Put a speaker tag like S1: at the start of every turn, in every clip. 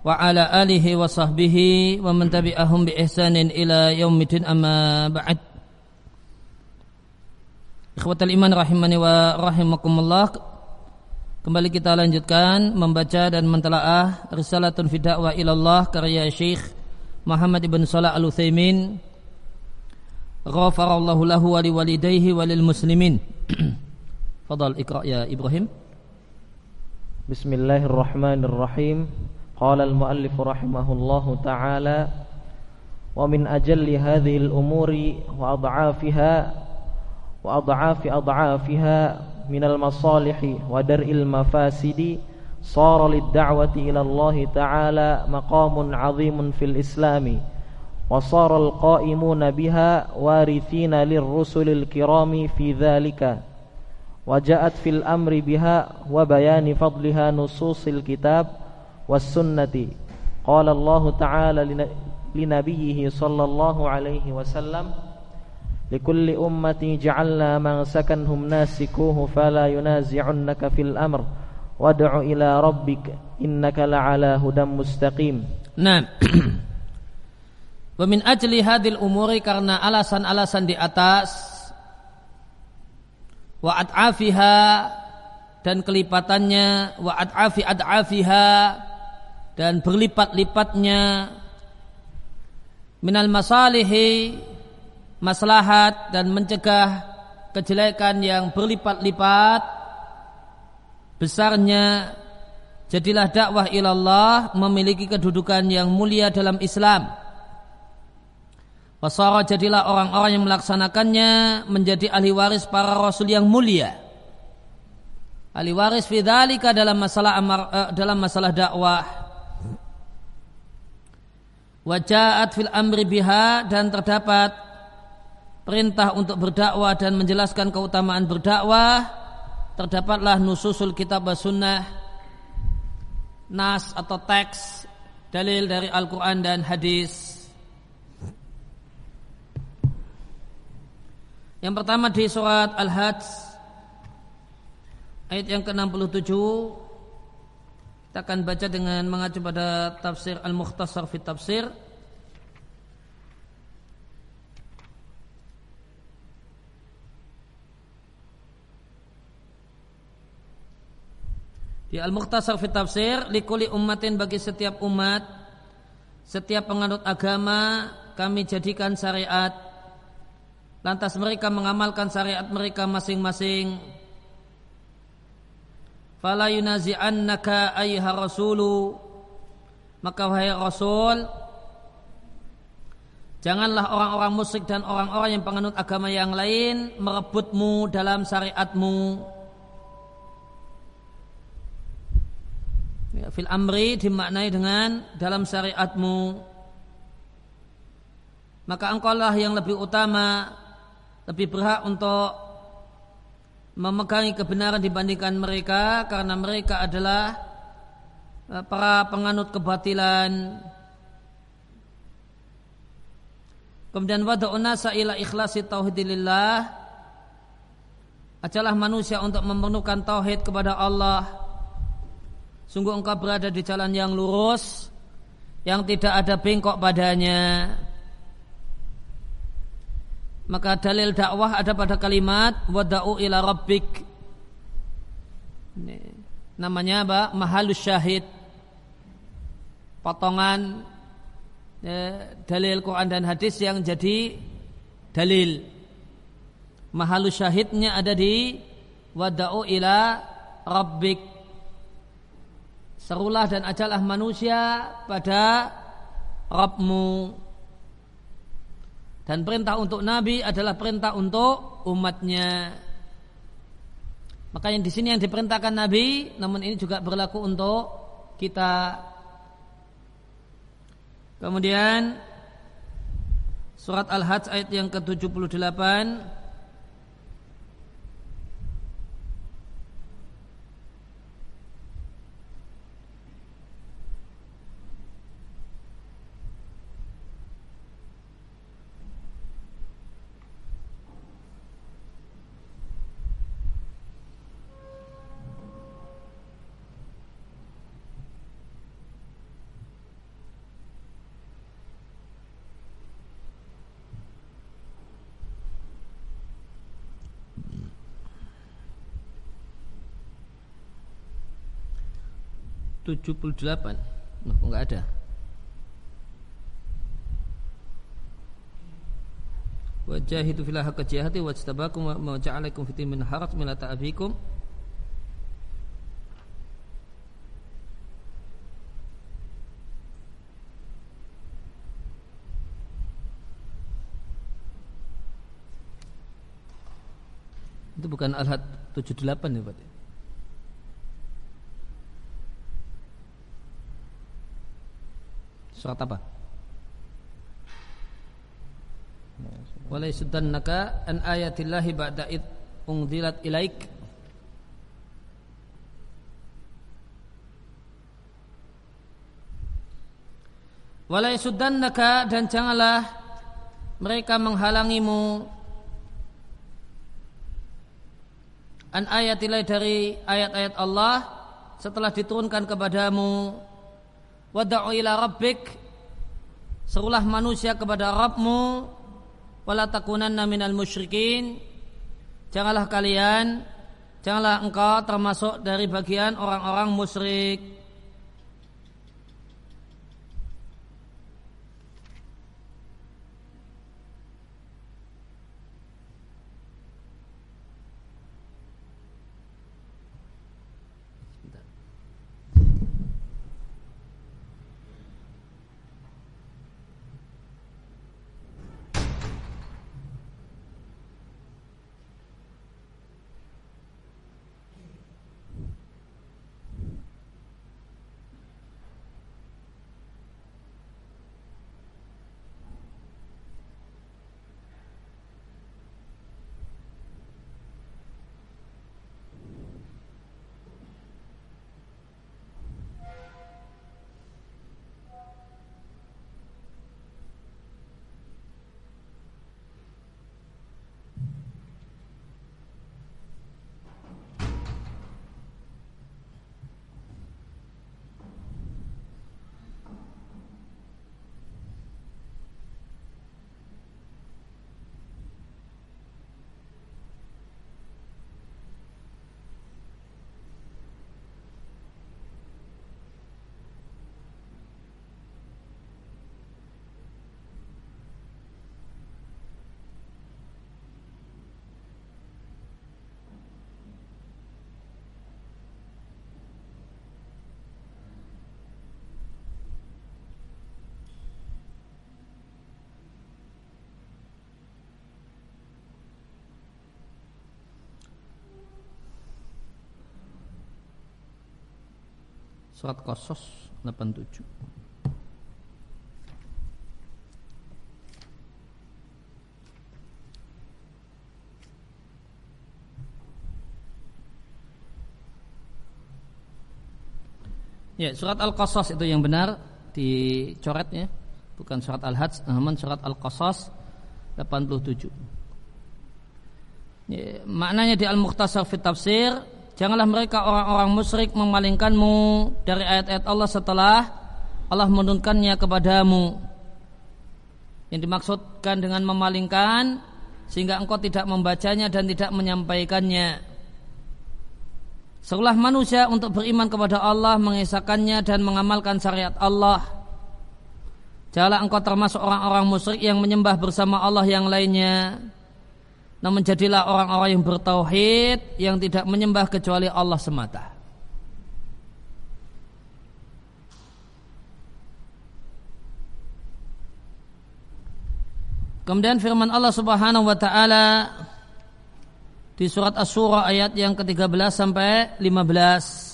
S1: wa ala alihi wa sahbihi wa man tabi'ahum bi ihsanin ila yaumidin amma ba'd. Ikhwatal iman rahimani wa rahimakumullah Kembali kita lanjutkan membaca dan mentelaah Risalatun fi da'wah ilallah karya Syekh Muhammad ibn Salah al-Utsaimin. Ghafarallahu lahu wa liwalidayhi wa lil muslimin. Fadal ikra ya Ibrahim.
S2: Bismillahirrahmanirrahim قال المؤلف رحمه الله تعالى ومن أجل هذه الأمور وأضعافها وأضعاف أضعافها من المصالح ودرء المفاسد صار للدعوة إلى الله تعالى مقام عظيم في الإسلام وصار القائمون بها وارثين للرسل الكرام في ذلك وجاءت في الأمر بها وبيان فضلها نصوص الكتاب والسنة قال الله تعالى لنبيه صلى الله عليه وسلم لكل أمة جعلنا من سكنهم ناسكوه فلا ينازعنك في الأمر وادع إلى ربك إنك لعلى هدى مستقيم
S1: نعم ومن أجل هذه الأمور karena alasan-alasan di atas wa ad'afiha dan kelipatannya wa ad'afi ad'afiha dan berlipat-lipatnya minal masalihi maslahat dan mencegah kejelekan yang berlipat-lipat. Besarnya jadilah dakwah ilallah memiliki kedudukan yang mulia dalam Islam. Wasara jadilah orang-orang yang melaksanakannya menjadi ahli waris para rasul yang mulia. Ahli waris fidzalika dalam masalah amar, uh, dalam masalah dakwah Wajahat fil amri biha dan terdapat perintah untuk berdakwah dan menjelaskan keutamaan berdakwah. Terdapatlah nususul kitab sunnah nas atau teks dalil dari Al-Quran dan hadis. Yang pertama di surat Al-Hajj ayat yang ke-67 kita akan baca dengan mengacu pada tafsir Al-Mukhtasar fi Tafsir. Di Al-Mukhtasar fi Tafsir Likuli ummatin bagi setiap umat Setiap penganut agama Kami jadikan syariat. Lantas mereka mengamalkan syariat mereka masing-masing fala yunazi'annaka ayyuhar rasulu. Maka wahai rasul janganlah orang-orang musyrik dan orang-orang yang penganut agama yang lain merebutmu dalam syariatmu. Ya, fil amri dimaknai dengan dalam syariatmu. Maka engkaulah yang lebih utama lebih berhak untuk memegangi kebenaran dibandingkan mereka karena mereka adalah e, para penganut kebatilan. Kemudian wada'un nasa ila ikhlasi tauhidillah Ajalah manusia untuk memerlukan tauhid kepada Allah. Sungguh engkau berada di jalan yang lurus Yang tidak ada bengkok padanya maka dalil dakwah ada pada kalimat wada'u ila rabbik. Namanya apa? Mahalus syahid. Potongan ya, dalil Quran dan hadis yang jadi dalil. Mahalus syahidnya ada di wada'u ila rabbik. Serulah dan ajalah manusia pada Rabbmu dan perintah untuk Nabi adalah perintah untuk umatnya. Makanya di sini yang diperintahkan Nabi, namun ini juga berlaku untuk kita. Kemudian surat Al-Hajj ayat yang ke-78 78 Nah, enggak ada? Wajahidu filah haqqa jihati wajtabakum wa ja'alaikum fitin min harat min ta'abikum Itu bukan Al-Had 78 ya Pak Surat apa? Walaisudannaka an ayatillahi ba'da id ungdilat ilaik. Walaisudannaka dan janganlah mereka menghalangimu. An ayatillahi dari ayat-ayat Allah setelah diturunkan kepadamu wada'u ila rabbik. Serulah manusia kepada Rabbmu. Wala takunanna minal musyrikin. Janganlah kalian janganlah engkau termasuk dari bagian orang-orang musyrik Surat Qasas 87 Ya, surat Al-Qasas itu yang benar dicoretnya, bukan surat Al-Hajj, namun surat Al-Qasas 87. Ya, maknanya di Al-Mukhtasar fit Tafsir Janganlah mereka orang-orang musyrik memalingkanmu dari ayat-ayat Allah setelah Allah menurunkannya kepadamu. Yang dimaksudkan dengan memalingkan sehingga engkau tidak membacanya dan tidak menyampaikannya. Seolah manusia untuk beriman kepada Allah, mengesahkannya dan mengamalkan syariat Allah. Janganlah engkau termasuk orang-orang musyrik yang menyembah bersama Allah yang lainnya namun jadilah orang-orang yang bertauhid yang tidak menyembah kecuali Allah semata. Kemudian firman Allah Subhanahu wa taala di surat Asy-Syura ayat yang ke-13 sampai 15.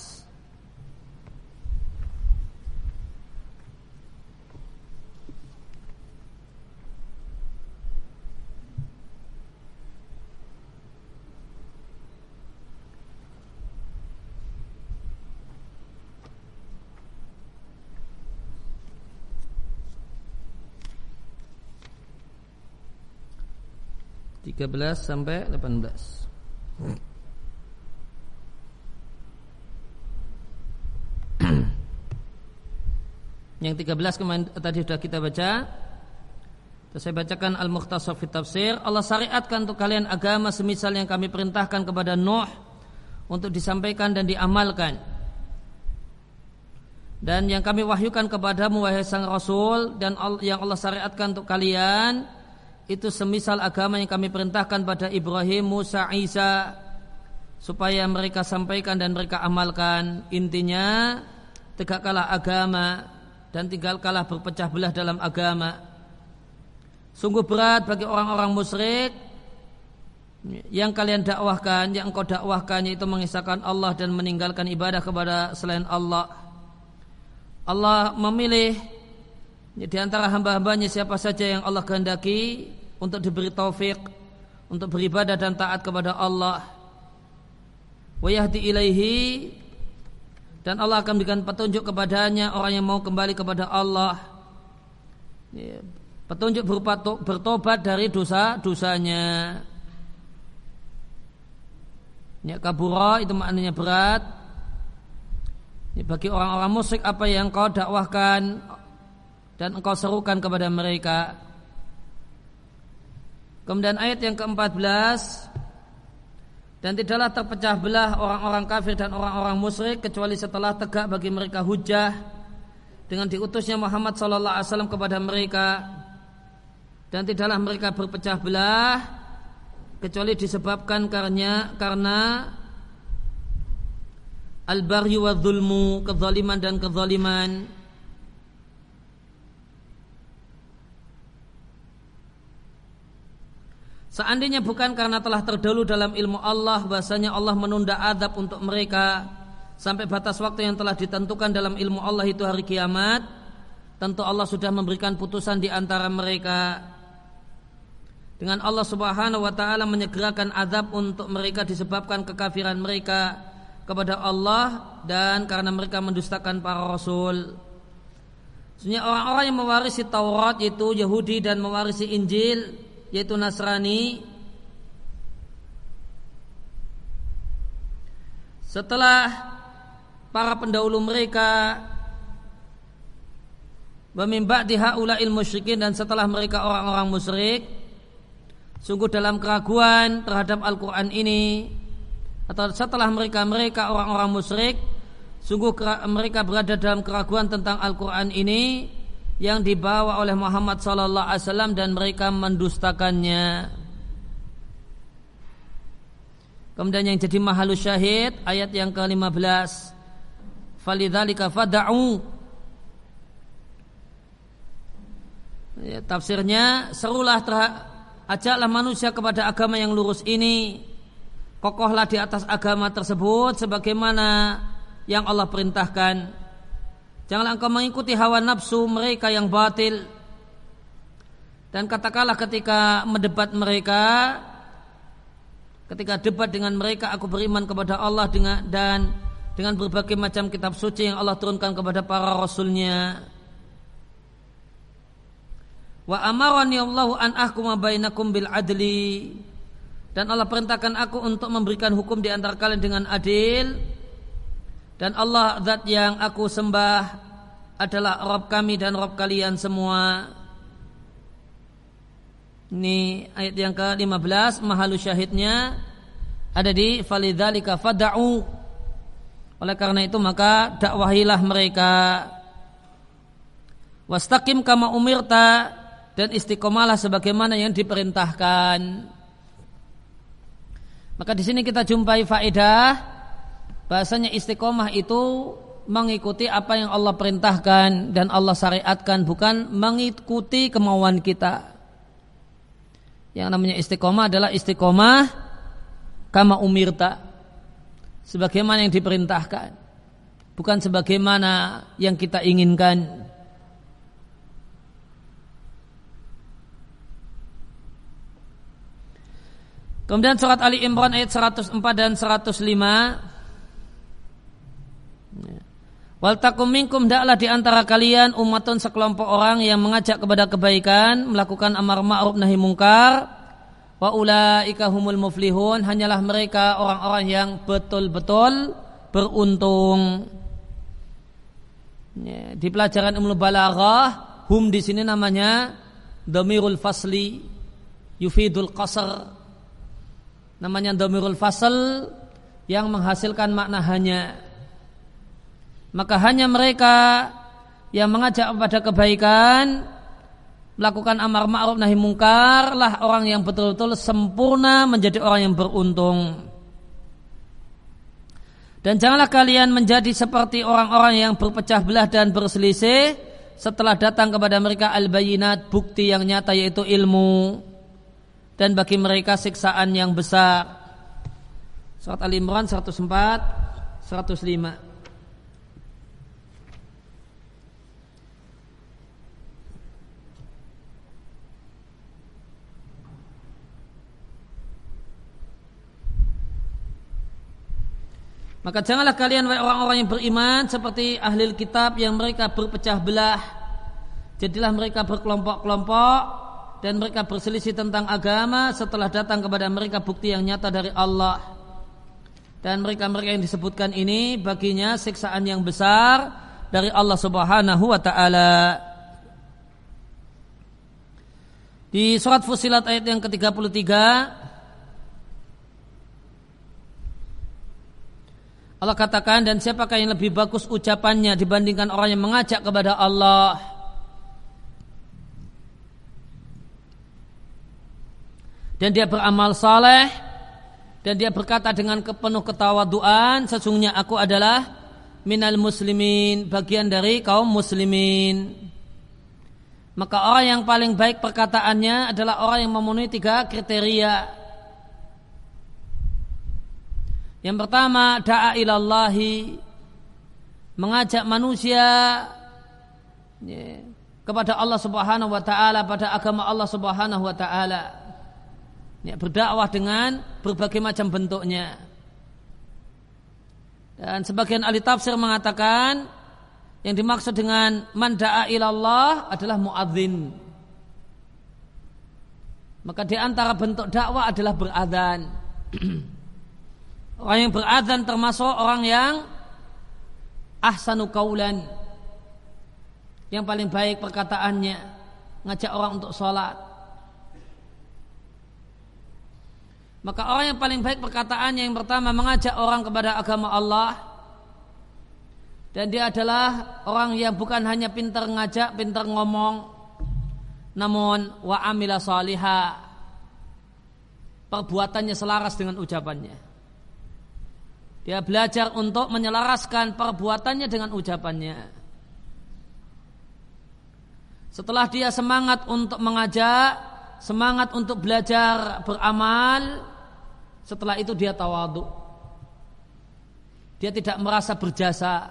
S1: 13 sampai 18. Yang 13 kemarin tadi sudah kita baca. Terus saya bacakan Al-Mukhtasar fit Tafsir. Allah syariatkan untuk kalian agama semisal yang kami perintahkan kepada Nuh untuk disampaikan dan diamalkan. dan yang kami wahyukan kepadamu wahai sang Rasul dan yang Allah syariatkan untuk kalian itu semisal agama yang kami perintahkan pada Ibrahim, Musa, Isa supaya mereka sampaikan dan mereka amalkan. Intinya tegakkanlah agama dan tinggalkanlah berpecah belah dalam agama. Sungguh berat bagi orang-orang musyrik yang kalian dakwahkan yang engkau dakwahkan yaitu mengisahkan Allah dan meninggalkan ibadah kepada selain Allah. Allah memilih di antara hamba-hambanya siapa saja yang Allah kehendaki untuk diberi taufik untuk beribadah dan taat kepada Allah. Wa yahdi ilaihi dan Allah akan berikan petunjuk kepadanya orang yang mau kembali kepada Allah. Ya, petunjuk berupa bertobat dari dosa-dosanya. Ya kabura itu maknanya berat bagi orang-orang musyrik apa yang kau dakwahkan dan engkau serukan kepada mereka. Kemudian ayat yang ke-14 dan tidaklah terpecah belah orang-orang kafir dan orang-orang musyrik kecuali setelah tegak bagi mereka hujah dengan diutusnya Muhammad sallallahu alaihi wasallam kepada mereka dan tidaklah mereka berpecah belah kecuali disebabkan karena karena al-baghy wa zulmu, kezaliman dan kezaliman. Seandainya bukan karena telah terdahulu dalam ilmu Allah bahasanya Allah menunda adab untuk mereka sampai batas waktu yang telah ditentukan dalam ilmu Allah itu hari kiamat, tentu Allah sudah memberikan putusan di antara mereka. Dengan Allah Subhanahu wa taala menyegerakan adab untuk mereka disebabkan kekafiran mereka kepada Allah dan karena mereka mendustakan para rasul. Sebenarnya orang-orang yang mewarisi Taurat yaitu Yahudi dan mewarisi Injil yaitu Nasrani. Setelah para pendahulu mereka Memimba di haula'il musyrikin dan setelah mereka orang-orang musyrik Sungguh dalam keraguan terhadap Al-Quran ini atau setelah mereka mereka orang-orang musyrik sungguh mereka berada dalam keraguan tentang Al-Qur'an ini yang dibawa oleh Muhammad sallallahu alaihi wasallam dan mereka mendustakannya. Kemudian yang jadi mahalus syahid ayat yang ke-15. Falidzalika fad'u ya, tafsirnya serulah ajaklah manusia kepada agama yang lurus ini kokohlah di atas agama tersebut sebagaimana yang Allah perintahkan. Janganlah engkau mengikuti hawa nafsu mereka yang batil. Dan katakanlah ketika mendebat mereka, ketika debat dengan mereka, aku beriman kepada Allah dengan dan dengan berbagai macam kitab suci yang Allah turunkan kepada para rasulnya. Wa amarani Allahu an ahkuma bainakum bil adli dan Allah perintahkan aku untuk memberikan hukum di antara kalian dengan adil dan Allah zat yang aku sembah adalah Rob kami dan Rob kalian semua. Ini ayat yang ke-15 mahalu syahidnya ada di falidzalika fada'u oleh karena itu maka dakwahilah mereka. Wastaqim kama umirta dan istiqomalah sebagaimana yang diperintahkan. Maka di sini kita jumpai faedah bahasanya istiqomah itu mengikuti apa yang Allah perintahkan dan Allah syariatkan bukan mengikuti kemauan kita. Yang namanya istiqomah adalah istiqomah kama umirta sebagaimana yang diperintahkan bukan sebagaimana yang kita inginkan. Kemudian surat Ali Imran ayat 104 dan 105 Wal takum minkum daklah di antara kalian umatun sekelompok orang yang mengajak kepada kebaikan, melakukan amar ma'ruf nahi mungkar. Wa ulaika humul muflihun, hanyalah mereka orang-orang yang betul-betul beruntung. Ya, di pelajaran Ummul Balaghah, hum di sini namanya dhamirul fasli yufidul qasr namanya domirul fasal yang menghasilkan makna hanya maka hanya mereka yang mengajak kepada kebaikan melakukan amar ma'ruf nahi mungkar lah orang yang betul-betul sempurna menjadi orang yang beruntung. Dan janganlah kalian menjadi seperti orang-orang yang berpecah belah dan berselisih setelah datang kepada mereka al-bayinat bukti yang nyata yaitu ilmu dan bagi mereka siksaan yang besar. Surat Al-Imran 104 105 Maka janganlah kalian orang-orang yang beriman seperti ahli kitab yang mereka berpecah belah. Jadilah mereka berkelompok-kelompok dan mereka berselisih tentang agama setelah datang kepada mereka bukti yang nyata dari Allah. Dan mereka-mereka yang disebutkan ini baginya siksaan yang besar dari Allah Subhanahu wa taala. Di surat Fusilat ayat yang ke-33 Allah katakan dan siapakah yang lebih bagus ucapannya dibandingkan orang yang mengajak kepada Allah? Dan dia beramal saleh dan dia berkata dengan penuh ketawaduan sesungguhnya aku adalah minal muslimin bagian dari kaum muslimin. Maka orang yang paling baik perkataannya adalah orang yang memenuhi tiga kriteria yang pertama da'a ilallahi mengajak manusia ya, kepada Allah Subhanahu wa taala pada agama Allah Subhanahu wa taala. Ya, berdakwah dengan berbagai macam bentuknya. Dan sebagian ahli tafsir mengatakan yang dimaksud dengan man da'a ilallah adalah muadzin. Maka di antara bentuk dakwah adalah beradzan. Orang yang berazan termasuk orang yang ahsanu kaulan. Yang paling baik perkataannya ngajak orang untuk sholat. Maka orang yang paling baik perkataannya yang pertama mengajak orang kepada agama Allah dan dia adalah orang yang bukan hanya pintar ngajak, pintar ngomong, namun wa amila perbuatannya selaras dengan ucapannya. Dia belajar untuk menyelaraskan perbuatannya dengan ucapannya. Setelah dia semangat untuk mengajak, semangat untuk belajar beramal, setelah itu dia tawadu. Dia tidak merasa berjasa.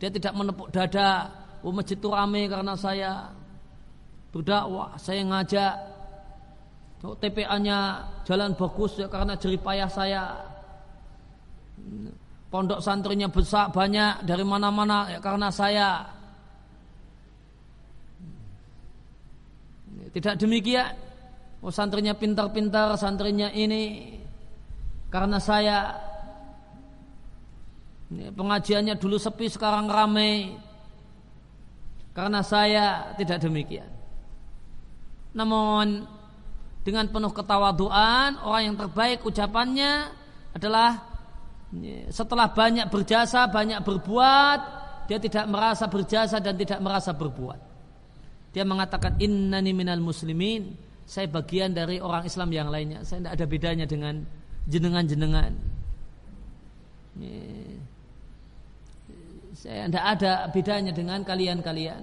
S1: Dia tidak menepuk dada, oh masjid itu rame karena saya berdakwah, saya ngajak. Oh, TPA-nya jalan bagus ya karena jeripayah saya pondok santrinya besar banyak dari mana-mana ya karena saya. Tidak demikian. Oh santrinya pintar-pintar santrinya ini karena saya. Pengajiannya dulu sepi sekarang ramai karena saya tidak demikian. Namun dengan penuh ketawaduan orang yang terbaik ucapannya adalah setelah banyak berjasa, banyak berbuat, dia tidak merasa berjasa dan tidak merasa berbuat. Dia mengatakan innani minal muslimin, saya bagian dari orang Islam yang lainnya. Saya tidak ada bedanya dengan jenengan-jenengan. Saya tidak ada bedanya dengan kalian-kalian.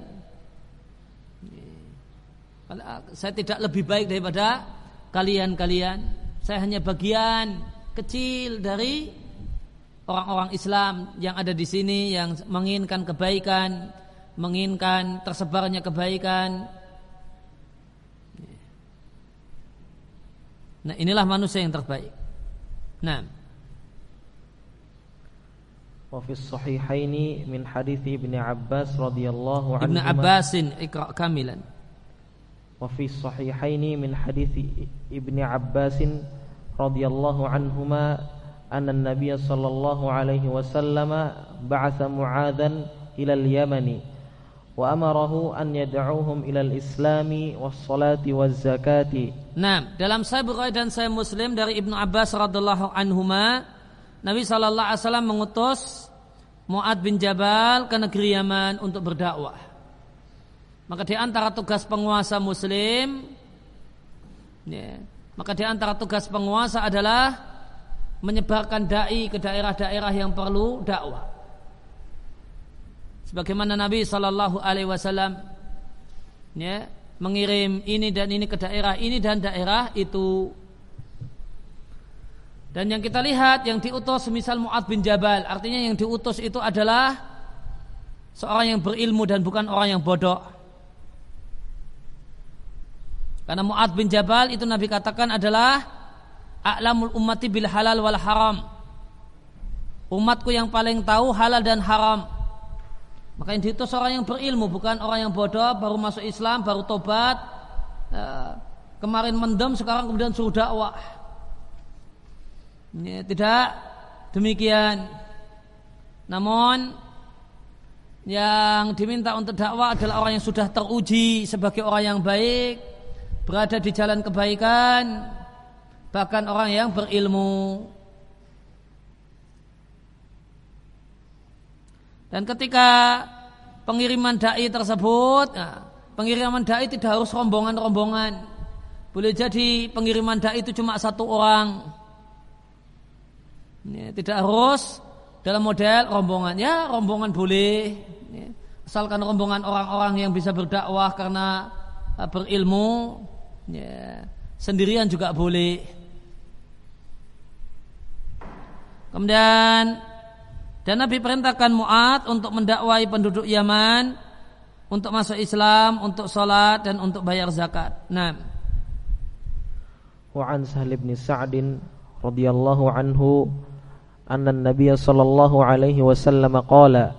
S1: Saya tidak lebih baik daripada kalian-kalian. Saya hanya bagian kecil dari orang-orang Islam yang ada di sini yang menginginkan kebaikan, menginginkan tersebarnya kebaikan. Nah, inilah manusia yang terbaik. Nah.
S2: Wa fi sahihaini min hadits Ibnu Abbas radhiyallahu anhu.
S1: Ibnu Abbasin ikra kamilan.
S2: Wa fi sahihaini min hadits Ibnu Abbasin radhiyallahu anhuma أن النبي صلى الله عليه وسلم بعث معاذا إلى اليمن وأمره أن يدعوهم إلى الإسلام والصلاة والزكاة
S1: Nah, dalam Sahih Bukhari dan Sahih Muslim dari Ibnu Abbas radhiallahu anhuma, Nabi sallallahu alaihi wasallam mengutus Mu'ad bin Jabal ke negeri Yaman untuk berdakwah. Maka di antara tugas penguasa muslim ya, maka di antara tugas penguasa adalah menyebarkan dai ke daerah-daerah yang perlu dakwah. Sebagaimana Nabi Shallallahu Alaihi Wasallam ya, mengirim ini dan ini ke daerah ini dan daerah itu dan yang kita lihat yang diutus semisal Mu'ad bin Jabal, artinya yang diutus itu adalah seorang yang berilmu dan bukan orang yang bodoh. Karena Mu'ad bin Jabal itu Nabi katakan adalah a'lamul ummati bil halal wal haram. Umatku yang paling tahu halal dan haram. Maka yang diutus orang yang berilmu bukan orang yang bodoh baru masuk Islam baru tobat eh, kemarin mendem sekarang kemudian sudah dakwah Ya, tidak demikian. Namun yang diminta untuk dakwah adalah orang yang sudah teruji sebagai orang yang baik, berada di jalan kebaikan, bahkan orang yang berilmu. Dan ketika pengiriman dai tersebut, nah, pengiriman dai tidak harus rombongan-rombongan. Boleh jadi pengiriman dai itu cuma satu orang Ya, tidak harus dalam model rombongan. Ya, rombongan boleh. Ya, asalkan rombongan orang-orang yang bisa berdakwah karena uh, berilmu. Ya, sendirian juga boleh. Kemudian dan Nabi perintahkan Mu'ad untuk mendakwai penduduk Yaman untuk masuk Islam, untuk sholat dan untuk bayar zakat. Nah.
S2: Wa'an Sahal bin Sa'd radhiyallahu anhu anna an-nabiy sallallahu alaihi wasallam qala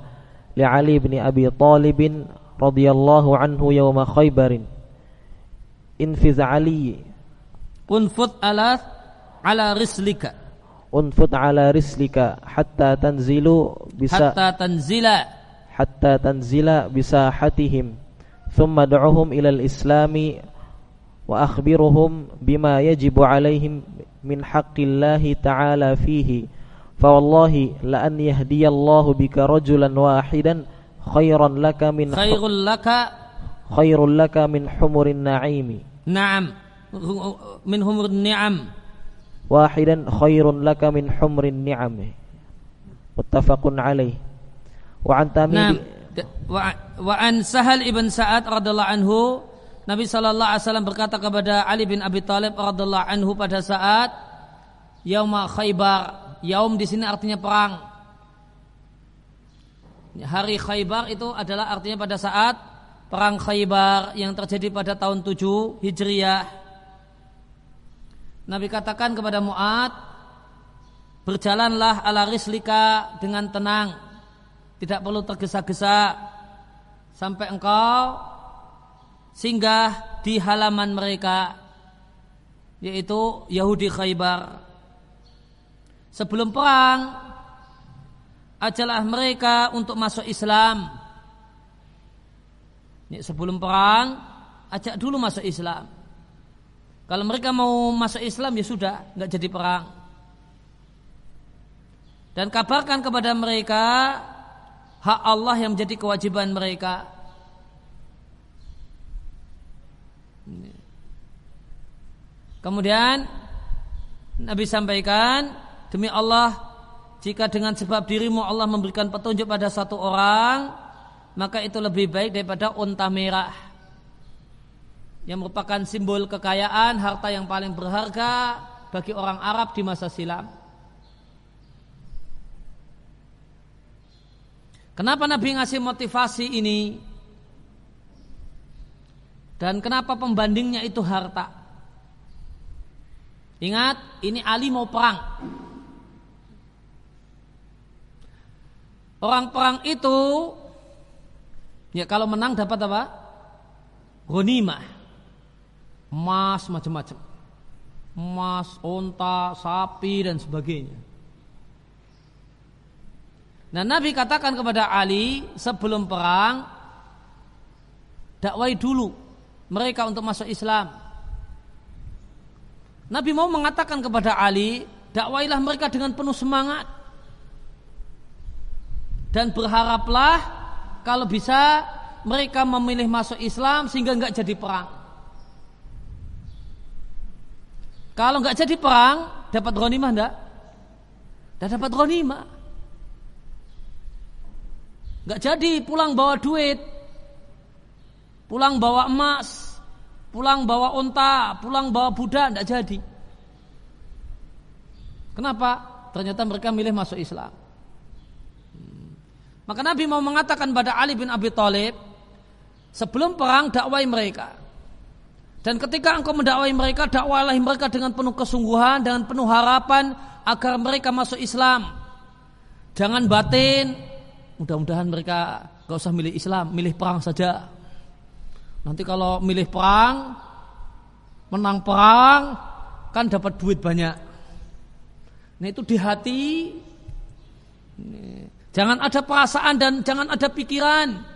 S2: li Ali bin Abi Talib radhiyallahu anhu yawma Khaybar infiz Ali kunfut ala ala rislika
S1: انفذ على على رسلك
S2: انفذ على رسلك حتى تنزل
S1: بسا حتى تنزل
S2: حتى تنزل بساحتهم ثم ادعهم إلى الإسلام وأخبرهم بما يجب عليهم من حق الله تعالى فيه فوالله لأن يهدي الله بك رجلا واحدا خيرا لك من
S1: خير لك
S2: خير لك من حمر النعيم
S1: نعم wahidan khairun laka
S2: min humrin ni'am muttafaqun alaih. Wa an tamidi nah, wa, wa
S1: an sahal ibn sa'ad radhiyallahu anhu Nabi sallallahu alaihi wasallam berkata kepada Ali bin Abi Thalib radhiyallahu anhu pada saat Yaum Khaybar. Yaum di sini artinya perang. Hari Khaybar itu adalah artinya pada saat perang Khaybar yang terjadi pada tahun 7 Hijriah. Nabi katakan kepada Mu'ad, berjalanlah ala rislika dengan tenang, tidak perlu tergesa-gesa sampai engkau singgah di halaman mereka yaitu Yahudi Khaybar sebelum perang ajalah mereka untuk masuk Islam. Sebelum perang ajak dulu masuk Islam. Kalau mereka mau masuk Islam ya sudah, nggak jadi perang. Dan kabarkan kepada mereka hak Allah yang menjadi kewajiban mereka. Kemudian Nabi sampaikan Demi Allah, jika dengan sebab dirimu Allah memberikan petunjuk pada satu orang, maka itu lebih baik daripada unta merah. Yang merupakan simbol kekayaan, harta yang paling berharga bagi orang Arab di masa silam. Kenapa Nabi ngasih motivasi ini? Dan kenapa pembandingnya itu harta? Ingat, ini Ali mau perang. Orang perang itu ya kalau menang dapat apa? Ghanimah. Emas macam-macam. Emas, onta, sapi dan sebagainya. Nah Nabi katakan kepada Ali sebelum perang dakwai dulu mereka untuk masuk Islam. Nabi mau mengatakan kepada Ali dakwailah mereka dengan penuh semangat dan berharaplah kalau bisa mereka memilih masuk Islam sehingga nggak jadi perang. Kalau nggak jadi perang, dapat ghanimah enggak? Tidak dapat ghanimah. Nggak jadi pulang bawa duit, pulang bawa emas, pulang bawa unta, pulang bawa budak, tidak jadi. Kenapa? Ternyata mereka milih masuk Islam. Hmm. Maka Nabi mau mengatakan pada Ali bin Abi Thalib, sebelum perang dakwai mereka. Dan ketika engkau mendakwai mereka, dakwalah mereka dengan penuh kesungguhan, dengan penuh harapan agar mereka masuk Islam. Jangan batin, mudah-mudahan mereka gak usah milih Islam, milih perang saja. Nanti kalau milih perang, menang perang, kan dapat duit banyak. Nah itu di hati. Jangan ada perasaan dan jangan ada pikiran.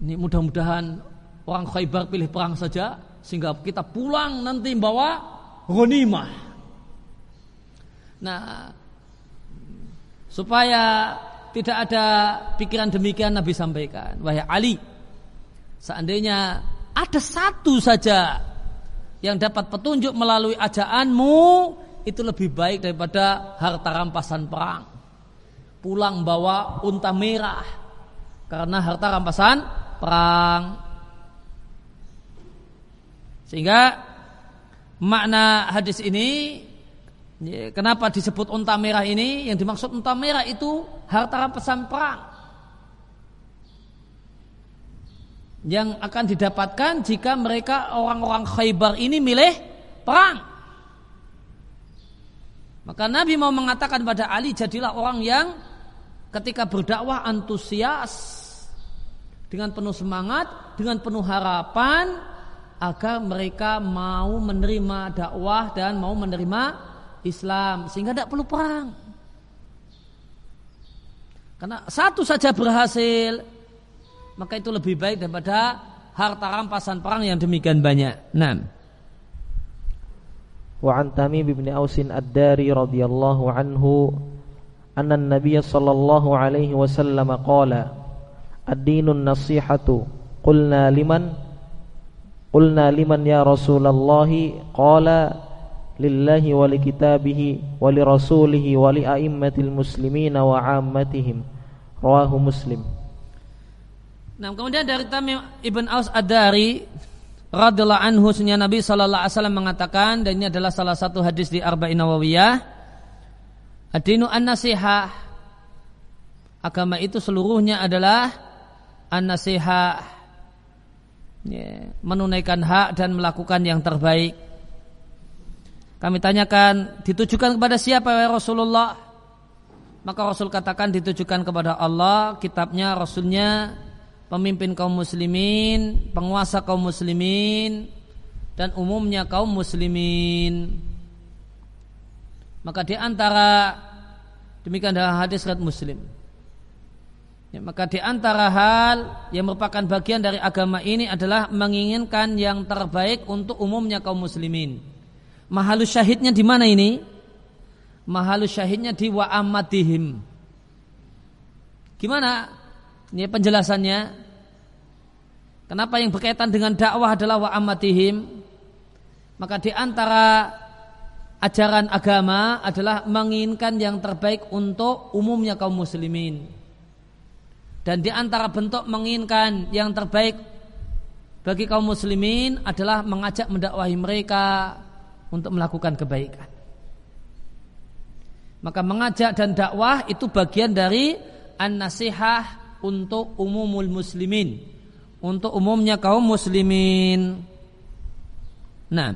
S1: Ini mudah-mudahan orang Khaybar pilih perang saja sehingga kita pulang nanti bawa ghanimah. Nah, supaya tidak ada pikiran demikian Nabi sampaikan, wahai Ali, seandainya ada satu saja yang dapat petunjuk melalui ajaanmu itu lebih baik daripada harta rampasan perang. Pulang bawa unta merah karena harta rampasan perang. Sehingga makna hadis ini kenapa disebut unta merah ini? Yang dimaksud unta merah itu harta rampasan perang. yang akan didapatkan jika mereka orang-orang Khaybar ini milih perang. Maka Nabi mau mengatakan pada Ali jadilah orang yang ketika berdakwah antusias dengan penuh semangat, dengan penuh harapan agar mereka mau menerima dakwah dan mau menerima Islam sehingga tidak perlu perang. Karena satu saja berhasil maka itu lebih baik daripada harta rampasan perang yang demikian banyak. Nah.
S2: Wa an Tamim bin Aus ad-Dari radhiyallahu anhu anna an-nabiy sallallahu alaihi wasallam qala ad-dinun nasihatu qulna liman qulna liman ya Rasulullah qala lillahi wa likitabihi wa lirasulihi wa li a'immatil muslimina wa 'ammatihim rawahu muslim
S1: Nah, kemudian dari Tamim Ibn Aus Ad-Dari radhiyallahu anhu sunya Nabi sallallahu alaihi wasallam mengatakan dan ini adalah salah satu hadis di Arba'in Nawawiyah. Adinu an-nasihah. Agama itu seluruhnya adalah an-nasihah. Ya, menunaikan hak dan melakukan yang terbaik. Kami tanyakan ditujukan kepada siapa ya Rasulullah? Maka Rasul katakan ditujukan kepada Allah, kitabnya, Rasulnya, pemimpin kaum muslimin, penguasa kaum muslimin dan umumnya kaum muslimin. Maka di antara demikian dalam hadis riwayat Muslim. Ya, maka di antara hal yang merupakan bagian dari agama ini adalah menginginkan yang terbaik untuk umumnya kaum muslimin. Mahalus syahidnya di mana ini? Mahalus syahidnya di wa amatihim. Gimana ini penjelasannya. Kenapa yang berkaitan dengan dakwah adalah wa amatihim? Maka di antara ajaran agama adalah menginginkan yang terbaik untuk umumnya kaum muslimin. Dan di antara bentuk menginginkan yang terbaik bagi kaum muslimin adalah mengajak mendakwahi mereka untuk melakukan kebaikan. Maka mengajak dan dakwah itu bagian dari an-nasihah untuk umumul muslimin untuk umumnya kaum muslimin nah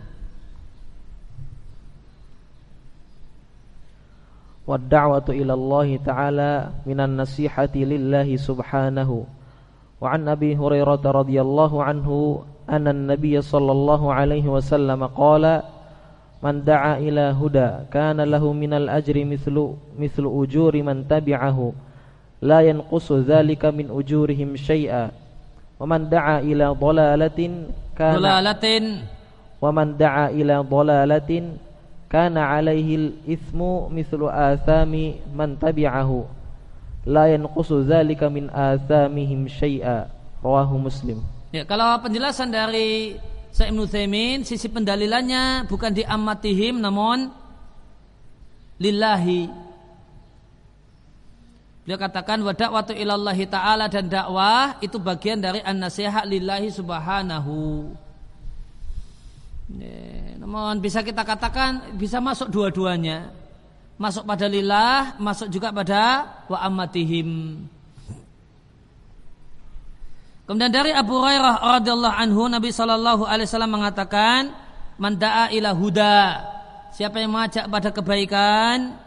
S2: والدعوة إلى الله تعالى من النصيحة لله سبحانه وعن أبي هريرة رضي الله عنه أن النبي صلى الله عليه وسلم قال من دعا إلى هدى كان له من الأجر مثل مثل أجور من تبعه la yanqusu dzalika min ujurihim syai'a wa man da'a ila dhalalatin kana dhalalatin wa man da'a ila dhalalatin kana alaihi al-ithmu mithlu athami man tabi'ahu. La yanqusu dzalika min athamihim syai'a. Rawahu muslim.
S1: Ya kalau penjelasan dari Sa'ib Nuthaimin sisi pendalilannya bukan di ammatihim namun lillahi. Beliau katakan wa da'watu ilallahi ta'ala dan dakwah itu bagian dari an-nasihat lillahi subhanahu. Ya, namun bisa kita katakan bisa masuk dua-duanya. Masuk pada lillah, masuk juga pada wa ammatihim. Kemudian dari Abu Hurairah radhiyallahu anhu Nabi sallallahu alaihi wasallam mengatakan, "Man da'a ila huda." Siapa yang mengajak pada kebaikan,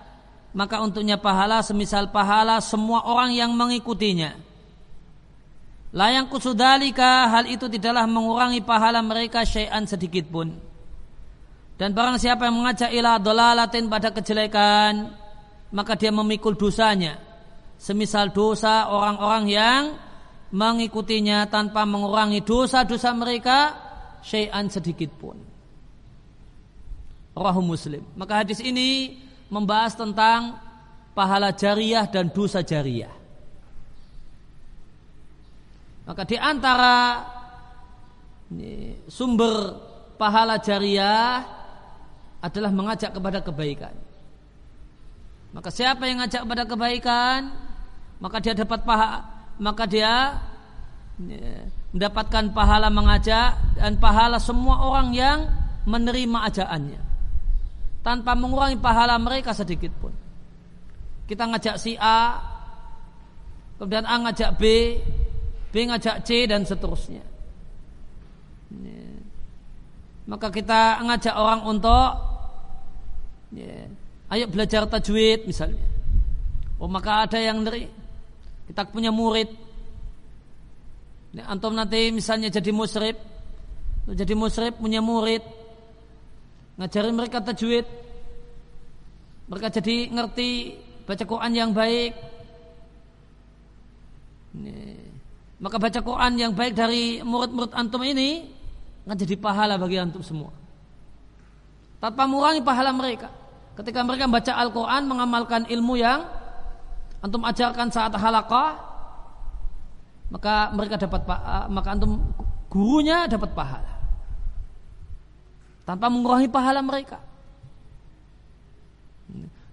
S1: maka untuknya pahala semisal pahala semua orang yang mengikutinya. Layang kusudalika hal itu tidaklah mengurangi pahala mereka syai'an sedikit pun. Dan barang siapa yang mengajak ila dolalatin pada kejelekan, maka dia memikul dosanya. Semisal dosa orang-orang yang mengikutinya tanpa mengurangi dosa-dosa mereka syai'an sedikit pun. Rahu Muslim. Maka hadis ini membahas tentang pahala jariah dan dosa jariah. Maka di antara sumber pahala jariah adalah mengajak kepada kebaikan. Maka siapa yang ngajak kepada kebaikan, maka dia dapat pahala, maka dia mendapatkan pahala mengajak dan pahala semua orang yang menerima ajaannya tanpa mengurangi pahala mereka sedikit pun. Kita ngajak si A, kemudian A ngajak B, B ngajak C dan seterusnya. Ya. Maka kita ngajak orang untuk ya, ayo belajar tajwid misalnya. Oh maka ada yang dari kita punya murid. Ya, antum nanti misalnya jadi musrib, jadi musrib punya murid, ngajarin mereka tajwid. Mereka jadi ngerti baca Quran yang baik. Maka baca Quran yang baik dari murid-murid antum ini akan jadi pahala bagi antum semua. Tanpa mengurangi pahala mereka ketika mereka baca Al-Quran mengamalkan ilmu yang antum ajarkan saat halakah maka mereka dapat maka antum gurunya dapat pahala tanpa mengurangi pahala mereka.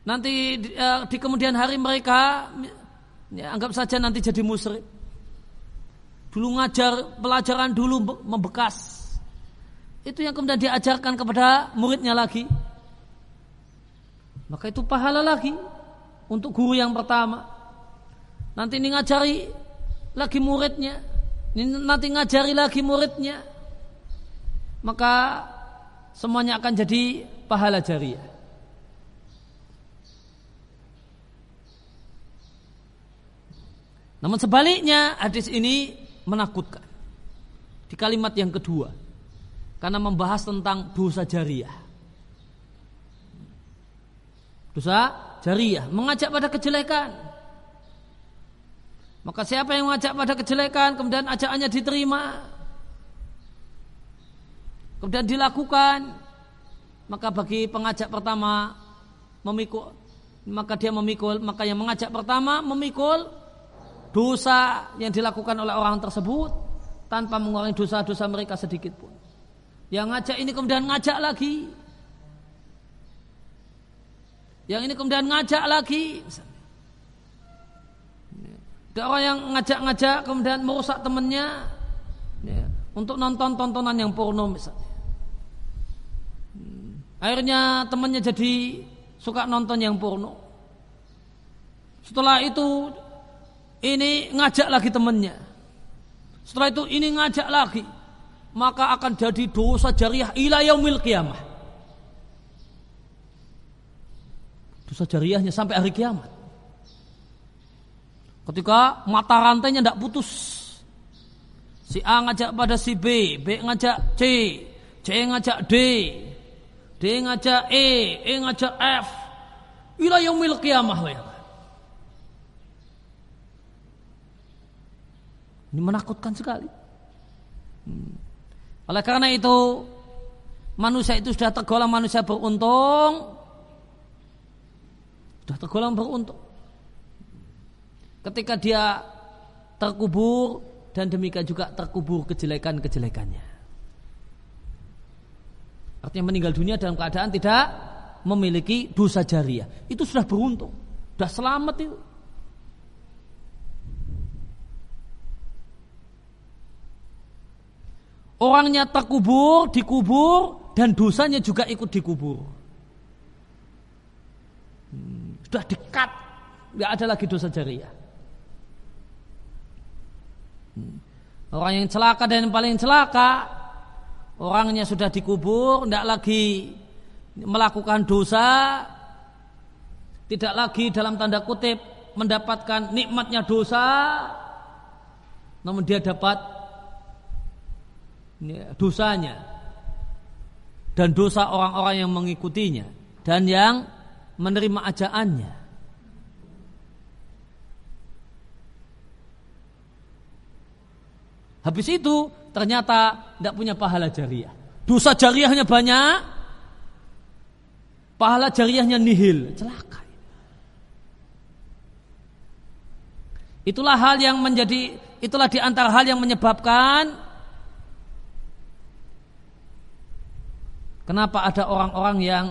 S1: Nanti di, uh, di kemudian hari mereka ya, anggap saja nanti jadi musyrik. Dulu ngajar pelajaran dulu membekas. Itu yang kemudian diajarkan kepada muridnya lagi. Maka itu pahala lagi untuk guru yang pertama. Nanti ini ngajari lagi muridnya. Ini nanti ngajari lagi muridnya. Maka semuanya akan jadi pahala jariah. Namun sebaliknya hadis ini menakutkan. Di kalimat yang kedua. Karena membahas tentang dosa jariah. Dosa jariah. Mengajak pada kejelekan. Maka siapa yang mengajak pada kejelekan kemudian ajakannya diterima kemudian dilakukan maka bagi pengajak pertama memikul maka dia memikul maka yang mengajak pertama memikul dosa yang dilakukan oleh orang tersebut tanpa mengurangi dosa-dosa mereka sedikit pun yang ngajak ini kemudian ngajak lagi yang ini kemudian ngajak lagi ada orang yang ngajak-ngajak kemudian merusak temannya ya, untuk nonton tontonan yang porno misalnya Akhirnya temannya jadi suka nonton yang porno. Setelah itu ini ngajak lagi temannya. Setelah itu ini ngajak lagi. Maka akan jadi dosa jariah ila yaumil qiyamah. Dosa jariahnya sampai hari kiamat. Ketika mata rantainya tidak putus. Si A ngajak pada si B, B ngajak C, C ngajak D, D ngajak E, E ngajak F. Ila yaumil ya. Ini menakutkan sekali. Hmm. Oleh karena itu manusia itu sudah tergolong manusia beruntung, sudah tergolong beruntung. Ketika dia terkubur dan demikian juga terkubur kejelekan-kejelekannya. Artinya meninggal dunia dalam keadaan tidak memiliki dosa jariah. Itu sudah beruntung. Sudah selamat itu. Orangnya terkubur, dikubur, dan dosanya juga ikut dikubur. Hmm, sudah dekat, nggak ada lagi dosa jariah. Hmm. Orang yang celaka dan yang paling celaka, orangnya sudah dikubur, tidak lagi melakukan dosa, tidak lagi dalam tanda kutip mendapatkan nikmatnya dosa, namun dia dapat dosanya dan dosa orang-orang yang mengikutinya dan yang menerima ajaannya. Habis itu ternyata tidak punya pahala jariah. Dosa jariahnya banyak, pahala jariahnya nihil, celaka. Itulah hal yang menjadi itulah di antara hal yang menyebabkan Kenapa ada orang-orang yang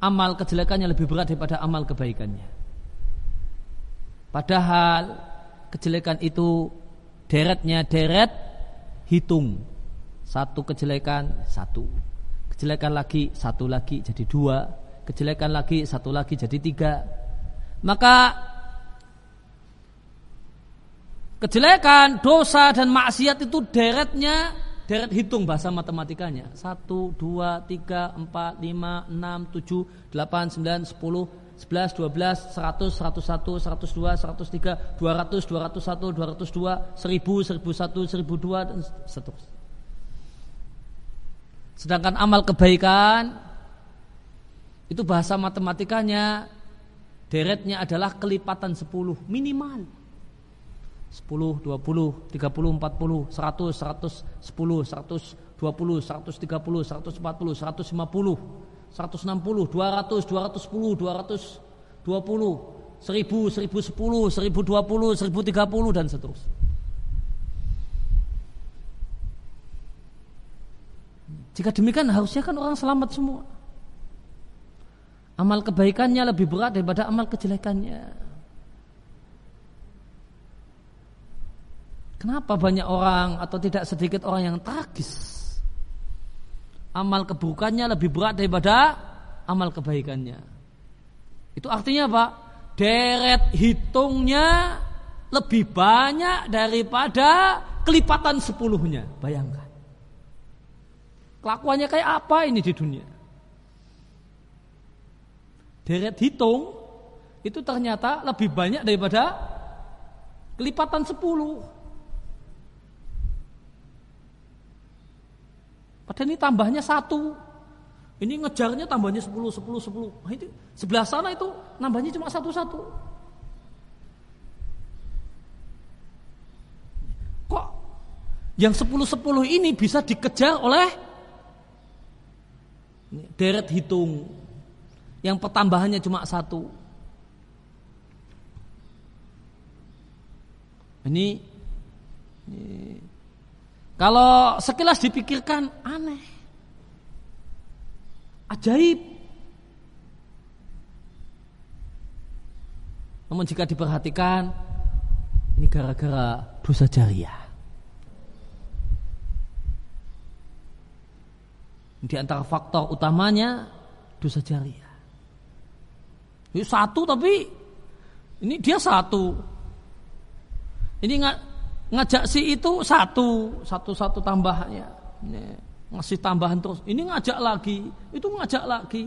S1: amal kejelekannya lebih berat daripada amal kebaikannya? Padahal kejelekan itu deretnya deret hitung. Satu kejelekan, satu. Kejelekan lagi, satu lagi jadi dua. Kejelekan lagi, satu lagi jadi tiga. Maka kejelekan, dosa dan maksiat itu deretnya Deret hitung bahasa matematikanya. 1, 2, 3, 4, 5, 6, 7, 8, 9, 10, 11, 12, 100, 101, 102, 103, 200, 201, 202, 1000, 1001, 1002 dan seterusnya. Sedangkan amal kebaikan itu bahasa matematikanya deretnya adalah kelipatan 10 minimal. 10, 20, 30, 40, 100, 110, 120, 130, 140, 150, 160, 200, 210, 220, 1000, 1010, 1020, 1030 dan seterusnya. Jika demikian harusnya kan orang selamat semua. Amal kebaikannya lebih berat daripada amal kejelekannya. Kenapa banyak orang atau tidak sedikit orang yang tragis? Amal keburukannya lebih berat daripada amal kebaikannya. Itu artinya apa? Deret hitungnya lebih banyak daripada kelipatan sepuluhnya. Bayangkan. Kelakuannya kayak apa ini di dunia? Deret hitung itu ternyata lebih banyak daripada kelipatan sepuluh. Padahal ini tambahnya satu. Ini ngejarnya tambahnya sepuluh, sepuluh, sepuluh. Nah, itu sebelah sana itu nambahnya cuma satu-satu. Kok yang sepuluh-sepuluh ini bisa dikejar oleh deret hitung yang pertambahannya cuma satu. Ini, ini kalau sekilas dipikirkan aneh. Ajaib. Namun jika diperhatikan ini gara-gara dosa jariah. Di antara faktor utamanya dosa jariah. Ini satu tapi ini dia satu. Ini nggak ngajak si itu satu satu satu tambahnya ngasih tambahan terus ini ngajak lagi itu ngajak lagi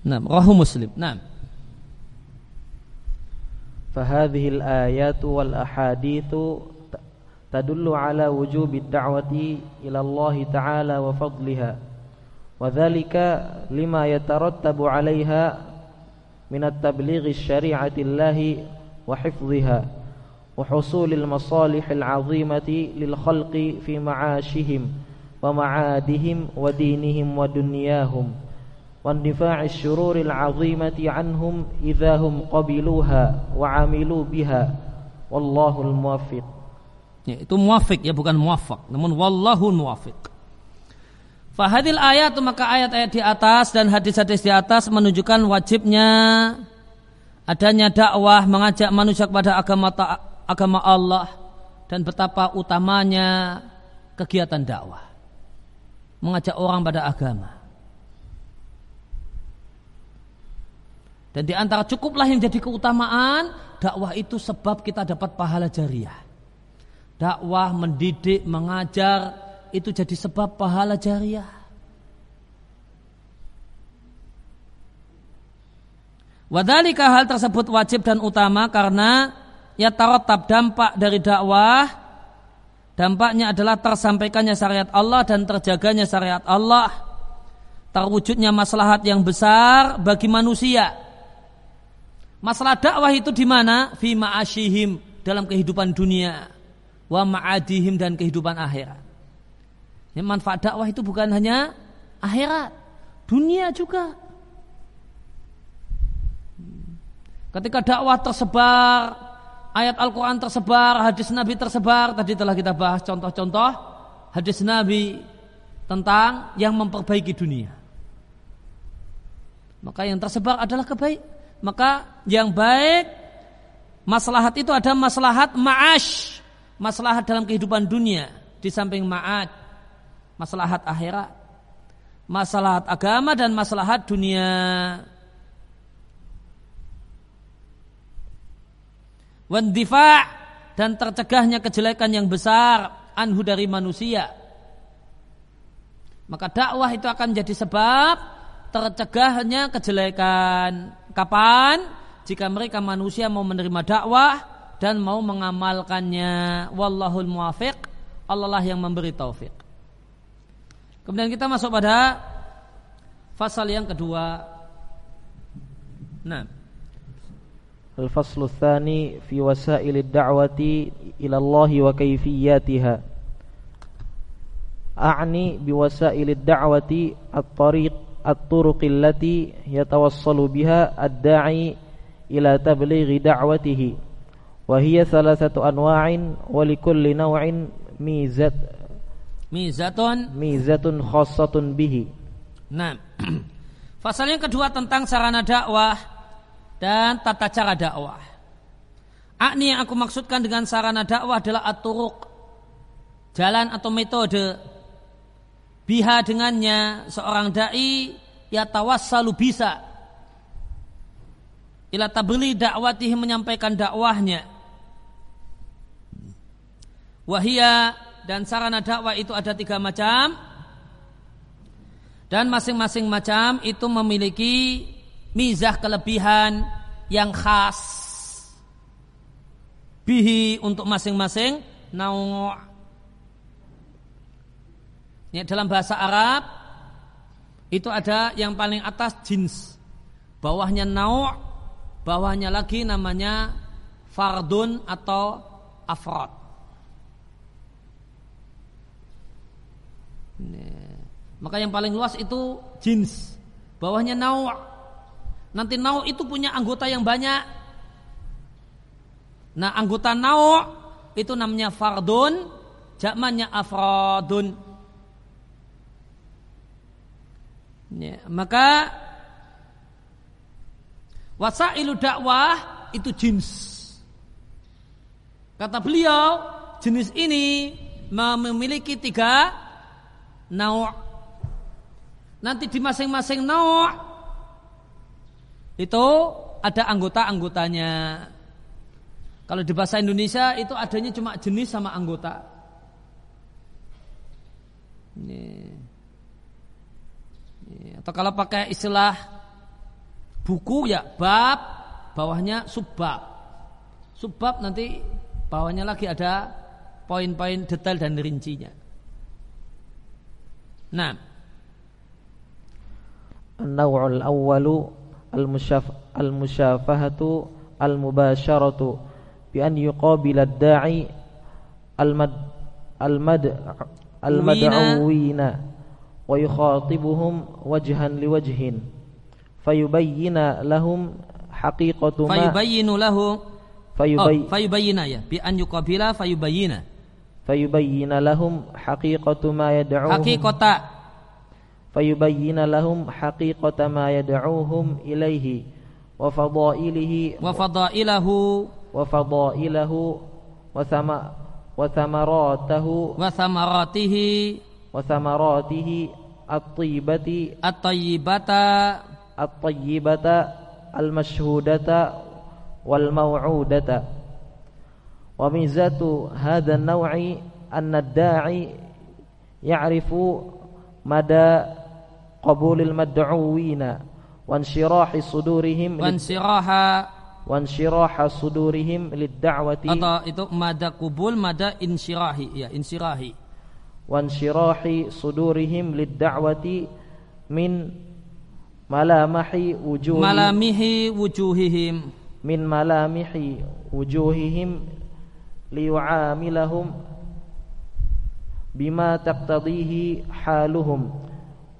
S1: nah rahu muslim nah
S2: فهذه الآيات والأحاديث تدل على وجوب الدعوة إلى الله تعالى وفضلها وذلك لما يترتب عليها من التبليغ الشريعة الله وحفظها وحصول المصالح العظيمة للخلق في معاشهم ومعادهم ودينهم ودنياهم واندفاع الشرور العظيمة عنهم إذا هم قبلوها وعملوا بها والله الموفق.
S1: Itu muafik ya bukan muafak namun wallahu muwafiq Fahadil ayat maka ayat-ayat di atas dan hadis-hadis di atas menunjukkan wajibnya adanya dakwah mengajak manusia kepada agama agama Allah dan betapa utamanya kegiatan dakwah. Mengajak orang pada agama. Dan di antara cukuplah yang jadi keutamaan dakwah itu sebab kita dapat pahala jariah. Dakwah mendidik mengajar itu jadi sebab pahala jariah. Wadalika hal tersebut wajib dan utama karena ya tarotab dampak dari dakwah. Dampaknya adalah tersampaikannya syariat Allah dan terjaganya syariat Allah. Terwujudnya maslahat yang besar bagi manusia. Masalah dakwah itu di mana? Fi ma'asyihim dalam kehidupan dunia. Wa ma'adihim dan kehidupan akhirat Ya, manfaat dakwah itu bukan hanya akhirat, dunia juga. Ketika dakwah tersebar, ayat Al-Quran tersebar, hadis Nabi tersebar, tadi telah kita bahas contoh-contoh hadis Nabi tentang yang memperbaiki dunia. Maka yang tersebar adalah kebaik. Maka yang baik, maslahat itu ada maslahat ma'ash, maslahat dalam kehidupan dunia di samping ma'ad maslahat akhirat, maslahat agama dan maslahat dunia. Wandifa dan tercegahnya kejelekan yang besar anhu dari manusia. Maka dakwah itu akan menjadi sebab tercegahnya kejelekan. Kapan? Jika mereka manusia mau menerima dakwah dan mau mengamalkannya. Wallahul muwafiq. Allah lah yang memberi taufik. Kemudian kita masuk pada fasal yang kedua. Nah.
S2: Al-faslu tsani fi wasail ad-da'wati ila Allah wa kayfiyatiha. A'ni bi wasail ad-da'wati at-tariq at-turuq allati yatawassalu biha ad-da'i ila tablighi da'watihi. Wa hiya thalathatu anwa'in wa likulli naw'in mizat
S1: Mizatun.
S2: Mizatun khassatun bihi.
S1: Nah Fasal yang kedua tentang sarana dakwah Dan tata cara dakwah. Akni yang aku maksudkan dengan sarana dakwah adalah aturuk Jalan atau metode. Biha dengannya seorang da'i Ya tawassalu bisa. Ila tabli dakwatihi menyampaikan dakwahnya. Wahia dan sarana dakwah itu ada tiga macam. Dan masing-masing macam itu memiliki mizah kelebihan yang khas. Bihi untuk masing-masing nau ya, dalam bahasa Arab itu ada yang paling atas jins. Bawahnya nau bawahnya lagi namanya fardun atau afrod Maka yang paling luas itu jins. Bawahnya nau. Nanti nau itu punya anggota yang banyak. Nah anggota nau itu namanya fardun, jakmannya afradun. Ya, maka wasailu dakwah itu jins. Kata beliau, jenis ini memiliki tiga nau' nanti di masing-masing nau' itu ada anggota-anggotanya. Kalau di bahasa Indonesia itu adanya cuma jenis sama anggota. Ini. Atau kalau pakai istilah buku ya bab, bawahnya subbab. Subbab nanti bawahnya lagi ada poin-poin detail dan rincinya. نعم.
S2: النوع الأول المشاف المشافهة المباشرة بأن يقابل الداعي المد المد المدعوين ويخاطبهم وجها لوجه فيبين لهم حقيقة
S1: ما فيبين له
S2: فيبي
S1: oh, فيبين يا بأن يقابل فيبين.
S2: fayubayyina lahum haqiqatu ma yad'uuhum
S1: haqiqata
S2: fayubayyina lahum ma yad'uuhum ilaihi wa fadailihi
S1: wa
S2: fadailahu wa fadailahu
S1: wa
S2: sama wa
S1: thamaratahu
S2: wa al-mashhudata wal وميزة هذا النوع أن الداعي يعرف مدى قبول المدعوين وانشراح صدورهم
S1: وانشراح
S2: وانشراح صدورهم للدعوة.
S1: atau itu mada kubul mada insyirahi ya insyirahi
S2: وانشراح صدورهم للدعوة من ملامح وجوه
S1: ملامح وجوههم.
S2: من ملامح وجوههم liyu'amilahum bima taqtadihi haluhum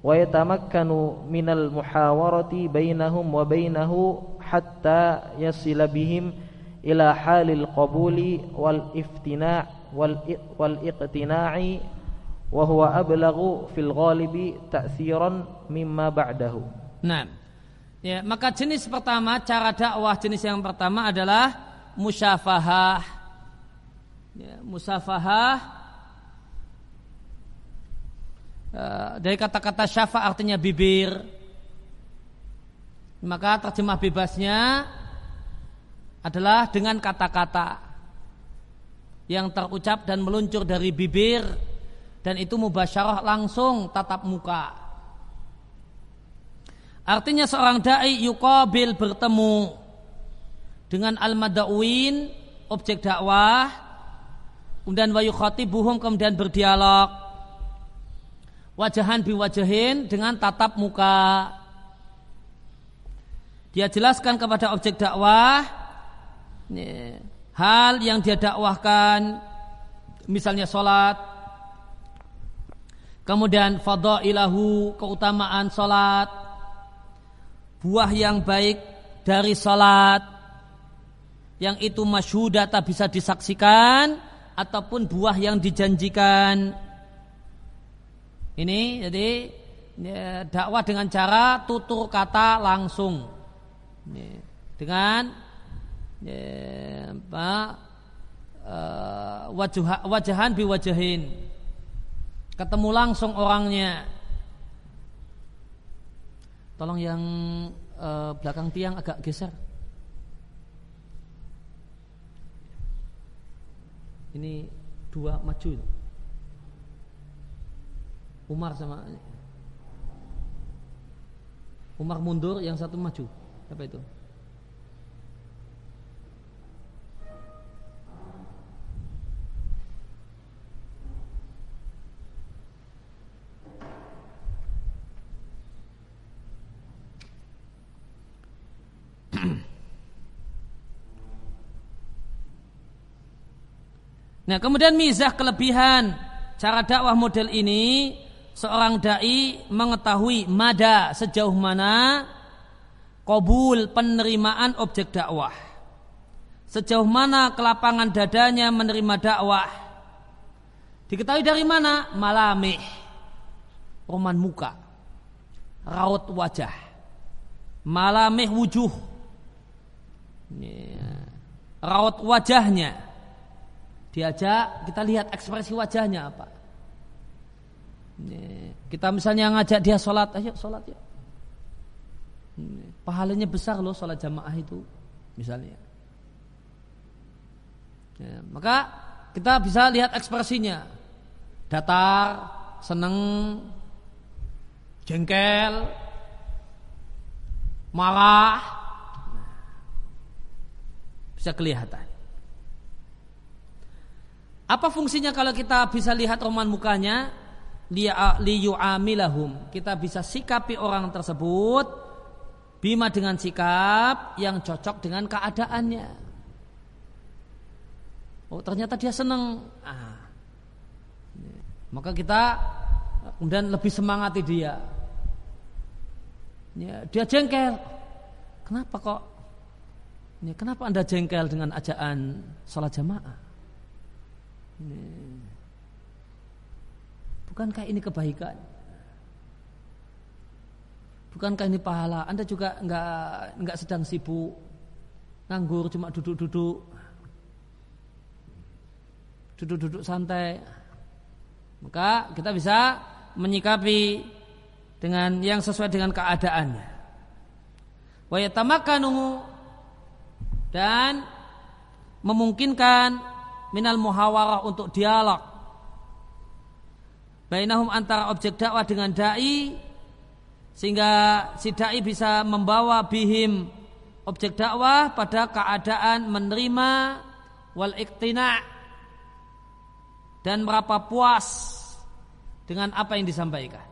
S2: wa yatamakkanu minal muhawarati bainahum wa bainahu hatta yasila bihim ila halil qabuli wal iftina' wal wal iqtina'i wa huwa ablaghu fil ghalibi ta'thiran mimma ba'dahu.
S1: Nah. Ya, maka jenis pertama cara dakwah jenis yang pertama adalah musyafahah Ya, musafahah uh, dari kata-kata syafa artinya bibir. Maka terjemah bebasnya adalah dengan kata-kata yang terucap dan meluncur dari bibir dan itu mubasyarah langsung tatap muka. Artinya seorang dai yukabil bertemu dengan al-madawin objek dakwah kemudian wa buhum kemudian berdialog. Wajahan biwajahin dengan tatap muka. Dia jelaskan kepada objek dakwah hal yang dia dakwahkan misalnya sholat. Kemudian fadailahu keutamaan sholat. Buah yang baik dari salat yang itu masyhudata bisa disaksikan ataupun buah yang dijanjikan. Ini jadi ya, dakwah dengan cara tutur kata langsung. Dengan ya, apa, uh, wajah, wajahan biwajahin. Ketemu langsung orangnya Tolong yang uh, belakang tiang agak geser. Ini dua maju. Umar sama Umar mundur, yang satu maju. Apa itu? Nah kemudian mizah kelebihan. Cara dakwah model ini seorang dai mengetahui mada sejauh mana kobul penerimaan objek dakwah. Sejauh mana kelapangan dadanya menerima dakwah. Diketahui dari mana? Malamih. Roman muka. Raut wajah. Malamih wujuh. Raut wajahnya diajak kita lihat ekspresi wajahnya apa kita misalnya ngajak dia sholat ayo sholat ya pahalanya besar loh sholat jamaah itu misalnya. Ya, maka kita bisa lihat ekspresinya. Datar seneng jengkel marah. Bisa kelihatan apa fungsinya kalau kita bisa lihat roman mukanya? Liyu'amilahum. Kita bisa sikapi orang tersebut bima dengan sikap yang cocok dengan keadaannya. Oh ternyata dia senang. Ah. Maka kita kemudian lebih semangati dia. Ya, dia jengkel. Kenapa kok? Ya, kenapa anda jengkel dengan ajaan sholat jamaah? Ya. Bukankah ini kebaikan? Bukankah ini pahala? Anda juga nggak nggak sedang sibuk, nganggur, cuma duduk-duduk, duduk-duduk santai. Maka kita bisa menyikapi dengan yang sesuai dengan keadaannya. Wa yatamakkanuhu dan memungkinkan minal muhawarah untuk dialog bainahum antara objek dakwah dengan dai sehingga si dai bisa membawa bihim objek dakwah pada keadaan menerima wal iktina dan merapa puas dengan apa yang disampaikan.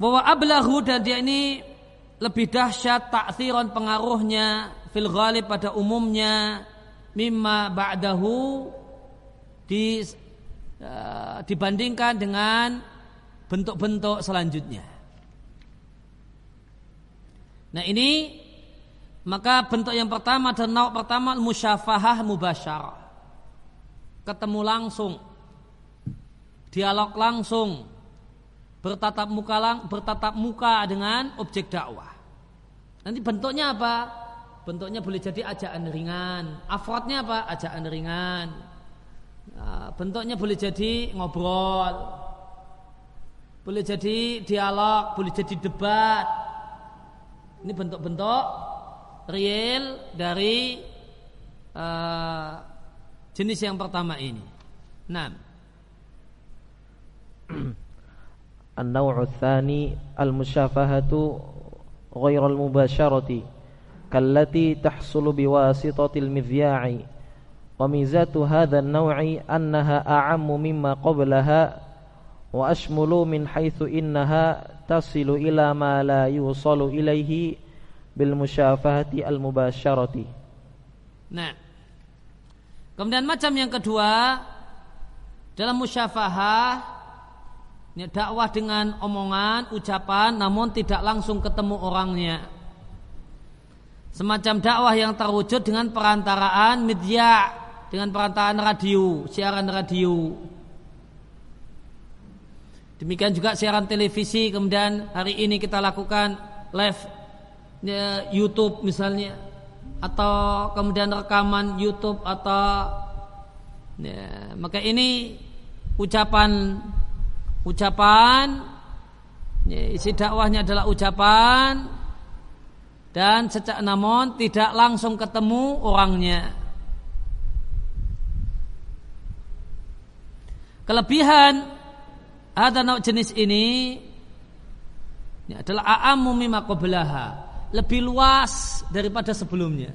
S1: Bahwa ablahu dan dia ini lebih dahsyat takthiron pengaruhnya fil ghalib pada umumnya mimma ba'dahu di, uh, dibandingkan dengan bentuk-bentuk selanjutnya. Nah ini maka bentuk yang pertama dan nauk pertama musyafahah mubasyarah. Ketemu langsung. Dialog langsung bertatap muka lang, bertatap muka dengan objek dakwah. Nanti bentuknya apa? Bentuknya boleh jadi ajaan ringan. Afrodnya apa? Ajaan ringan. Nah, bentuknya boleh jadi ngobrol. Boleh jadi dialog, boleh jadi debat. Ini bentuk-bentuk real dari uh, jenis yang pertama ini. Nah.
S2: النوع الثاني المشافهة غير المباشرة كالتي تحصل بواسطة المذياع وميزات هذا النوع أنها أعم مما قبلها وأشمل من حيث إنها تصل إلى ما لا يوصل إليه بالمشافهة المباشرة
S1: Nah, kemudian macam yang kedua dalam musyafahah ini dakwah dengan omongan, ucapan, namun tidak langsung ketemu orangnya. Semacam dakwah yang terwujud dengan perantaraan media, dengan perantaraan radio, siaran radio. Demikian juga siaran televisi, kemudian hari ini kita lakukan live ya, YouTube misalnya, atau kemudian rekaman YouTube atau ya, maka ini ucapan ucapan. Isi dakwahnya adalah ucapan. Dan sejak namun tidak langsung ketemu orangnya. Kelebihan ada jenis ini. Ini adalah a'ammu mimma lebih luas daripada sebelumnya.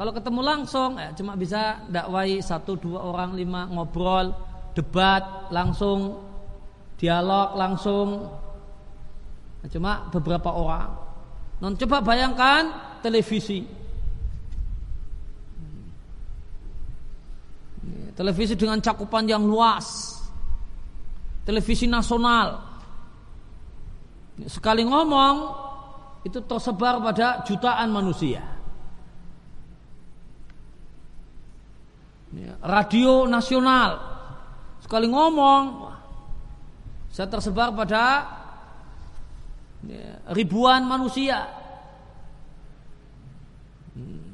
S1: Kalau ketemu langsung ya, cuma bisa dakwai satu dua orang lima ngobrol debat langsung dialog langsung. Cuma beberapa orang. Non coba bayangkan televisi. Televisi dengan cakupan yang luas. Televisi nasional. Sekali ngomong itu tersebar pada jutaan manusia. Radio nasional. Sekali ngomong saya tersebar pada ya, ribuan manusia. Hmm.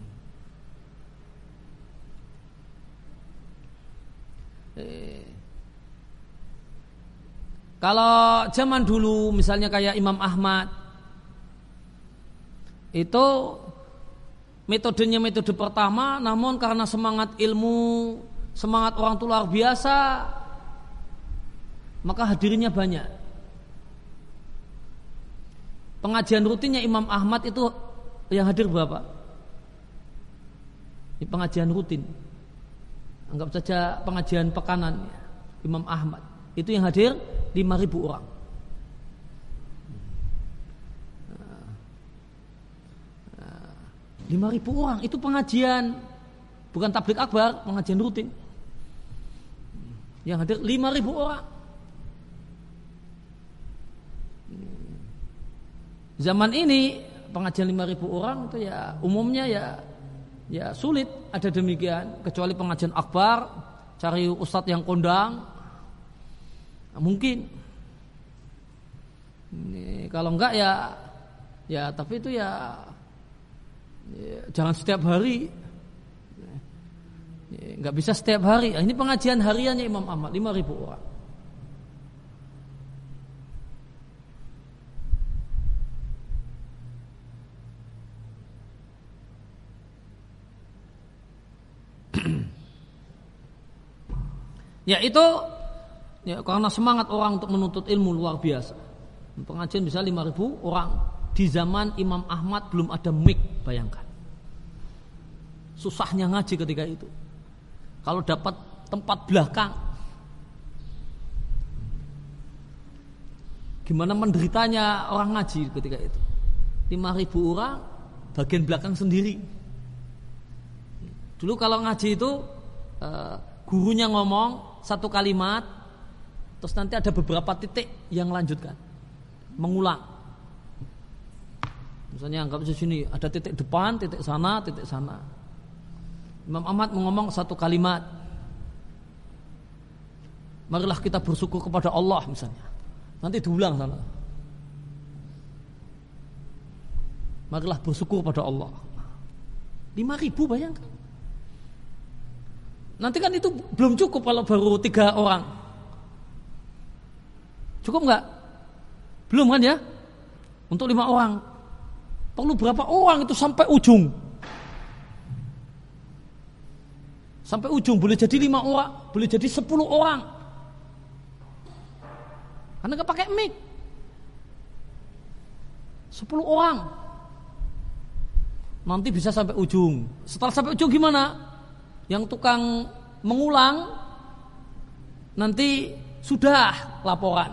S1: Eh. Kalau zaman dulu misalnya kayak Imam Ahmad itu metodenya metode pertama namun karena semangat ilmu semangat orang tua luar biasa maka hadirnya banyak. Pengajian rutinnya Imam Ahmad itu yang hadir berapa? Ini pengajian rutin. Anggap saja pengajian pekanan Imam Ahmad. Itu yang hadir 5000 orang. Lima ribu orang itu pengajian bukan tablik akbar pengajian rutin yang hadir lima ribu orang zaman ini pengajian lima ribu orang itu ya umumnya ya ya sulit ada demikian. Kecuali pengajian akbar cari ustadz yang kondang nah, mungkin. Ini, kalau enggak ya ya tapi itu ya, ya jangan setiap hari. Ya, nggak bisa setiap hari. Ini pengajian hariannya Imam Ahmad lima ribu orang Ya itu ya karena semangat orang untuk menuntut ilmu luar biasa. Pengajian bisa 5000 orang di zaman Imam Ahmad belum ada mic, bayangkan. Susahnya ngaji ketika itu. Kalau dapat tempat belakang Gimana menderitanya orang ngaji ketika itu 5000 orang bagian belakang sendiri Dulu kalau ngaji itu eh, gurunya ngomong satu kalimat terus nanti ada beberapa titik yang lanjutkan. Mengulang. Misalnya anggap di sini ada titik depan titik sana titik sana. Imam Ahmad mengomong satu kalimat. Marilah kita bersyukur kepada Allah misalnya. Nanti diulang sana. Marilah bersyukur pada Allah. Lima ribu bayangkan Nanti kan itu belum cukup kalau baru tiga orang. Cukup nggak? Belum kan ya? Untuk lima orang. Perlu berapa orang itu sampai ujung? Sampai ujung boleh jadi lima orang, boleh jadi sepuluh orang. Karena nggak pakai mic. Sepuluh orang. Nanti bisa sampai ujung. Setelah sampai ujung gimana? Yang tukang mengulang nanti sudah laporan.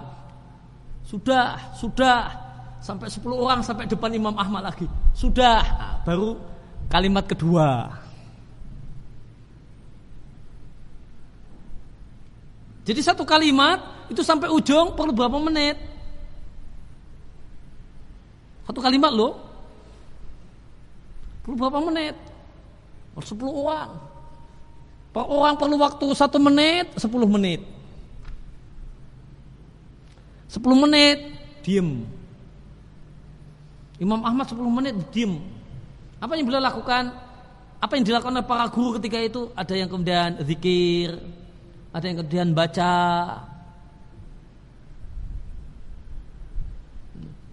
S1: Sudah, sudah sampai 10 orang sampai depan Imam Ahmad lagi. Sudah, nah, baru kalimat kedua. Jadi satu kalimat itu sampai ujung perlu berapa menit? Satu kalimat loh. Perlu berapa menit? Perlu 10 orang. Orang perlu waktu satu menit, sepuluh menit. Sepuluh menit, diem. Imam Ahmad sepuluh menit, diem. Apa yang beliau lakukan? Apa yang dilakukan oleh para guru ketika itu? Ada yang kemudian zikir, ada yang kemudian baca.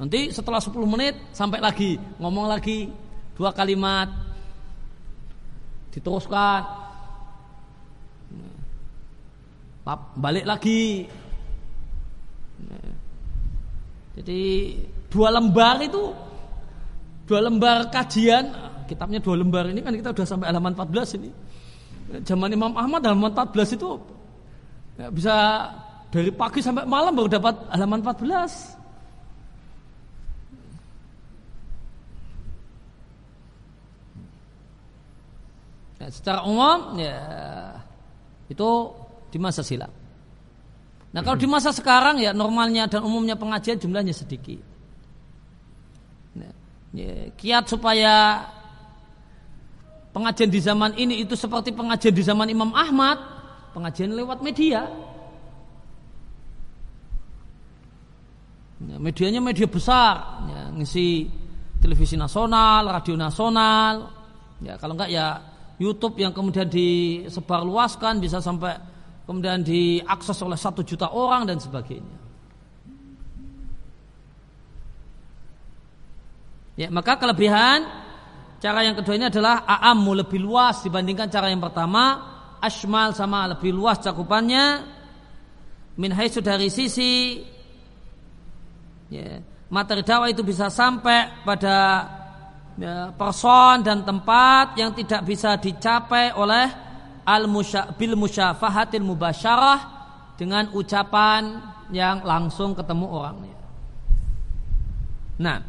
S1: Nanti setelah sepuluh menit sampai lagi ngomong lagi dua kalimat diteruskan balik lagi. Jadi dua lembar itu dua lembar kajian kitabnya dua lembar ini kan kita sudah sampai halaman 14 ini. Zaman Imam Ahmad halaman 14 itu ya, bisa dari pagi sampai malam baru dapat halaman 14. Ya, secara umum ya itu di masa silam. Nah kalau di masa sekarang ya normalnya dan umumnya pengajian jumlahnya sedikit. Nah, ya, kiat supaya pengajian di zaman ini itu seperti pengajian di zaman Imam Ahmad, pengajian lewat media. Ya, medianya media besar, ya, ngisi televisi nasional, radio nasional. Ya kalau enggak ya YouTube yang kemudian disebarluaskan bisa sampai kemudian diakses oleh satu juta orang dan sebagainya. Ya, maka kelebihan cara yang kedua ini adalah a'ammu lebih luas dibandingkan cara yang pertama, ashmal sama lebih luas cakupannya min haitsu dari sisi ya, materi dakwah itu bisa sampai pada ya, person dan tempat yang tidak bisa dicapai oleh al -musya, bil musyafahatil mubasyarah dengan ucapan yang langsung ketemu orangnya. Nah.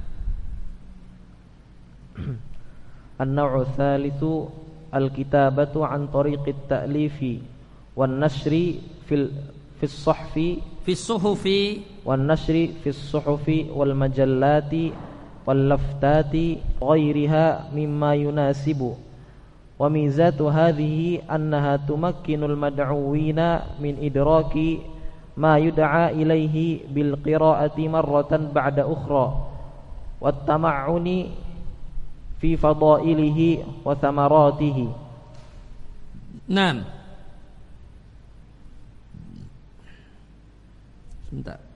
S2: An-naw'u tsalitsu al-kitabatu an tariqit ta'lifi wan nashri fil fis
S1: sahfi fis
S2: suhufi wan nashri fis suhufi wal majallati wal laftati ghairiha mimma yunasibu وميزات هذه أنها تمكن المدعوين من إدراك ما يدعى إليه بالقراءة مرة بعد أخرى والتمعن في فضائله وثمراته
S1: نعم Sebentar.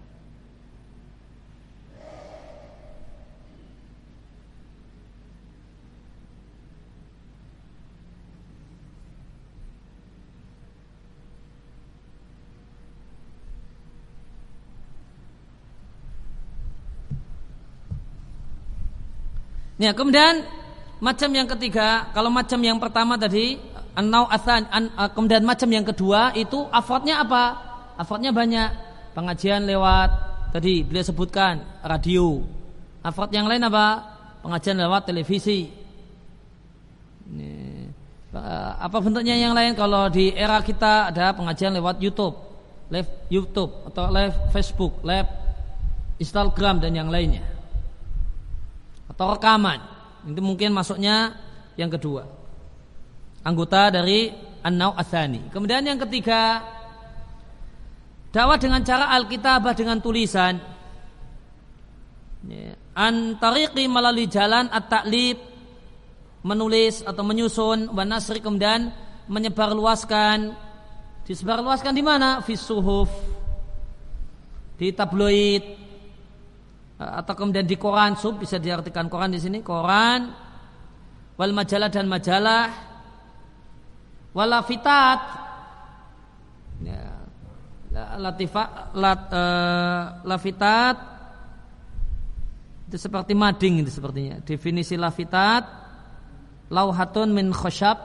S1: Ya, kemudian macam yang ketiga, kalau macam yang pertama tadi anau athan, an, uh, kemudian macam yang kedua itu afrodnya apa? Afrodnya banyak. Pengajian lewat tadi beliau sebutkan radio. Afrod yang lain apa? Pengajian lewat televisi. Ini, uh, apa bentuknya yang lain? Kalau di era kita ada pengajian lewat YouTube, live YouTube atau live Facebook, live Instagram dan yang lainnya atau rekaman. Itu mungkin masuknya yang kedua. Anggota dari An-Nau Athani. Kemudian yang ketiga, dakwah dengan cara Alkitabah dengan tulisan. Ya, Antariqi melalui jalan at-taklib menulis atau menyusun wanasri kemudian menyebarluaskan disebarluaskan di mana? Fisuhuf di tabloid atau kemudian di koran sub bisa diartikan koran di sini koran wal majalah dan majalah. Walafitat ya, latifa lat, uh, lafitat. Itu seperti mading itu sepertinya. Definisi lafitat. Lauhatun min khoshab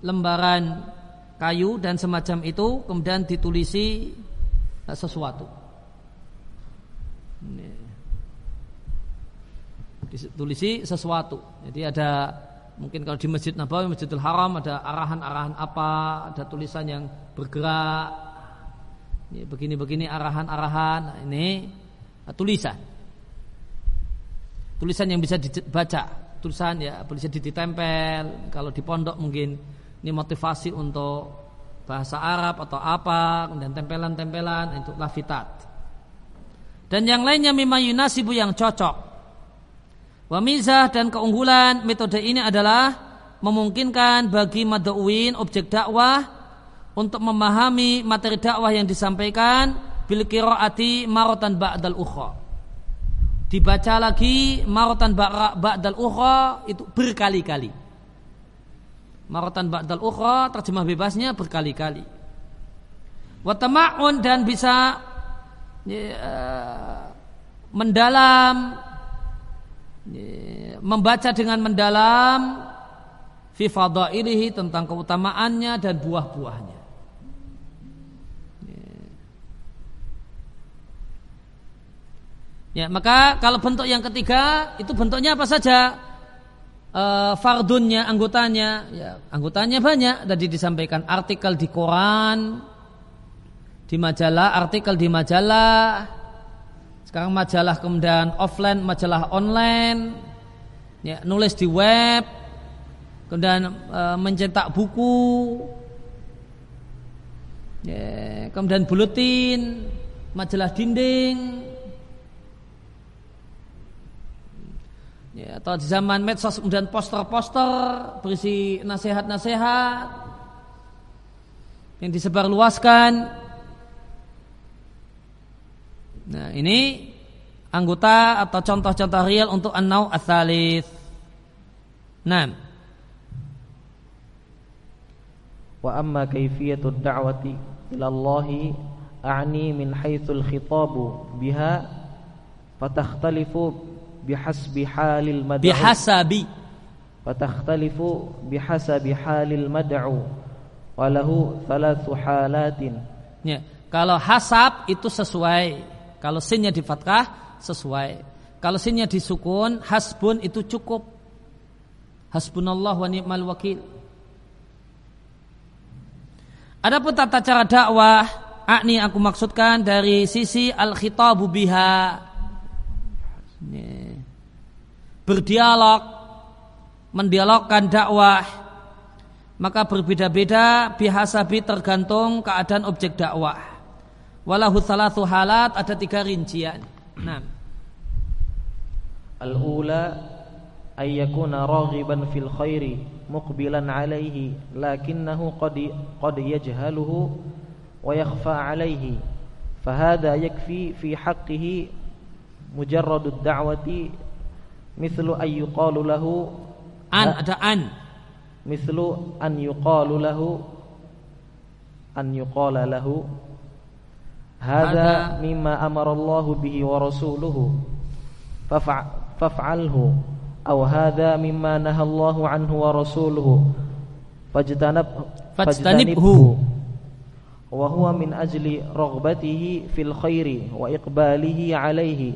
S1: lembaran kayu dan semacam itu kemudian ditulisi sesuatu ditulisi sesuatu. Jadi ada mungkin kalau di Masjid Nabawi, Masjidil Haram ada arahan-arahan apa, ada tulisan yang bergerak. Ini begini-begini arahan-arahan. Nah, ini nah, tulisan. Tulisan yang bisa dibaca, tulisan ya bisa ditempel. Kalau di pondok mungkin ini motivasi untuk bahasa Arab atau apa, dan tempelan-tempelan itu lafitat. Dan yang lainnya mimma yunasibu yang cocok Wamizah dan keunggulan metode ini adalah memungkinkan bagi madawin objek dakwah untuk memahami materi dakwah yang disampaikan bil qiraati marotan ba'dal ukhra. Dibaca lagi marotan ba'dal ukhra itu berkali-kali. Marotan ba'dal ukhra terjemah bebasnya berkali-kali. Watama'un dan bisa ya, mendalam membaca dengan mendalam fi fadailihi tentang keutamaannya dan buah-buahnya. Ya, maka kalau bentuk yang ketiga itu bentuknya apa saja? E, fardunnya, anggotanya, ya, anggotanya banyak. Tadi disampaikan artikel di koran, di majalah, artikel di majalah, sekarang majalah kemudian offline, majalah online, ya, nulis di web, kemudian e, mencetak buku, ya, kemudian buletin, majalah dinding, ya, atau di zaman medsos kemudian poster-poster berisi nasihat-nasihat yang disebarluaskan Nah, ini anggota atau contoh-contoh real untuk an-nau. Naam.
S2: Wa amma kayfiyatud da'wati ila Allah a'ni min haitsul khitabu biha fatakhtalifu bihasbi halil mad'u.
S1: Bihasabi.
S2: Fatakhtalifu bihasabi halil mad'u. Wa lahu thalathu halatin.
S1: Ya kalau hasab itu sesuai. Kalau sinnya di fathah sesuai. Kalau sinnya disukun hasbun itu cukup hasbunallah wa ni'mal wakil Adapun tata cara dakwah, akni aku maksudkan dari sisi al-khitabu biha. Berdialog, mendialogkan dakwah, maka berbeda-beda bihasabi tergantung keadaan objek dakwah. Walahu salatu halat ada tiga rincian. Nah.
S2: Al-ula ayyakuna raghiban fil khairi مقبلا عليه لكنه قد قد يجهله ويخفى عليه. فهذا يكفي في حقه مجرد الدعوة مثل أن يقال له
S1: أن أن.
S2: مثل أن يقال له أن يقال له. هذا مما أمر الله به ورسوله. فافعله. أو hadza mimma nahallahu anhu wa rasuluhu fajtanab
S1: fajtanibhu
S2: wa huwa min ajli raghbatihi fil khairi wa iqbalihi alaihi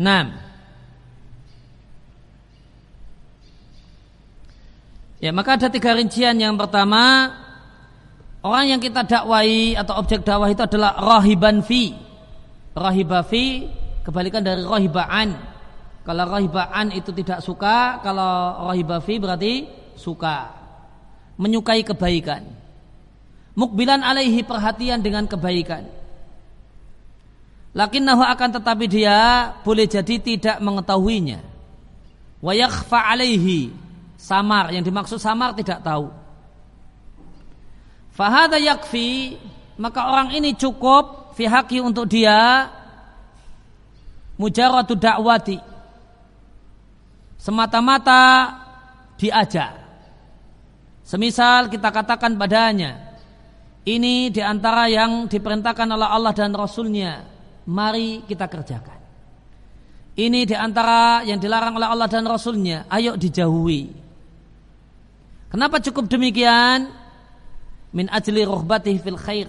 S1: نعم. Ya maka ada tiga rincian. Yang pertama Orang yang kita dakwai atau objek dakwah itu adalah Rahiban fi. Rahiba fi kebalikan dari rohibaan. Kalau rohibaan itu tidak suka kalau rohibafi berarti suka. Menyukai kebaikan. Mukbilan alaihi perhatian dengan kebaikan. Lakinnahu akan tetapi dia boleh jadi tidak mengetahuinya. Wa yakhfa alaihi. Samar yang dimaksud samar tidak tahu. Fahada yakfi maka orang ini cukup fi untuk dia mujaratu dakwati semata-mata diajak semisal kita katakan padanya ini di antara yang diperintahkan oleh Allah dan Rasulnya mari kita kerjakan. Ini di antara yang dilarang oleh Allah dan Rasulnya ayo dijauhi. Kenapa cukup demikian? Min ajli ruhbatih fil khair.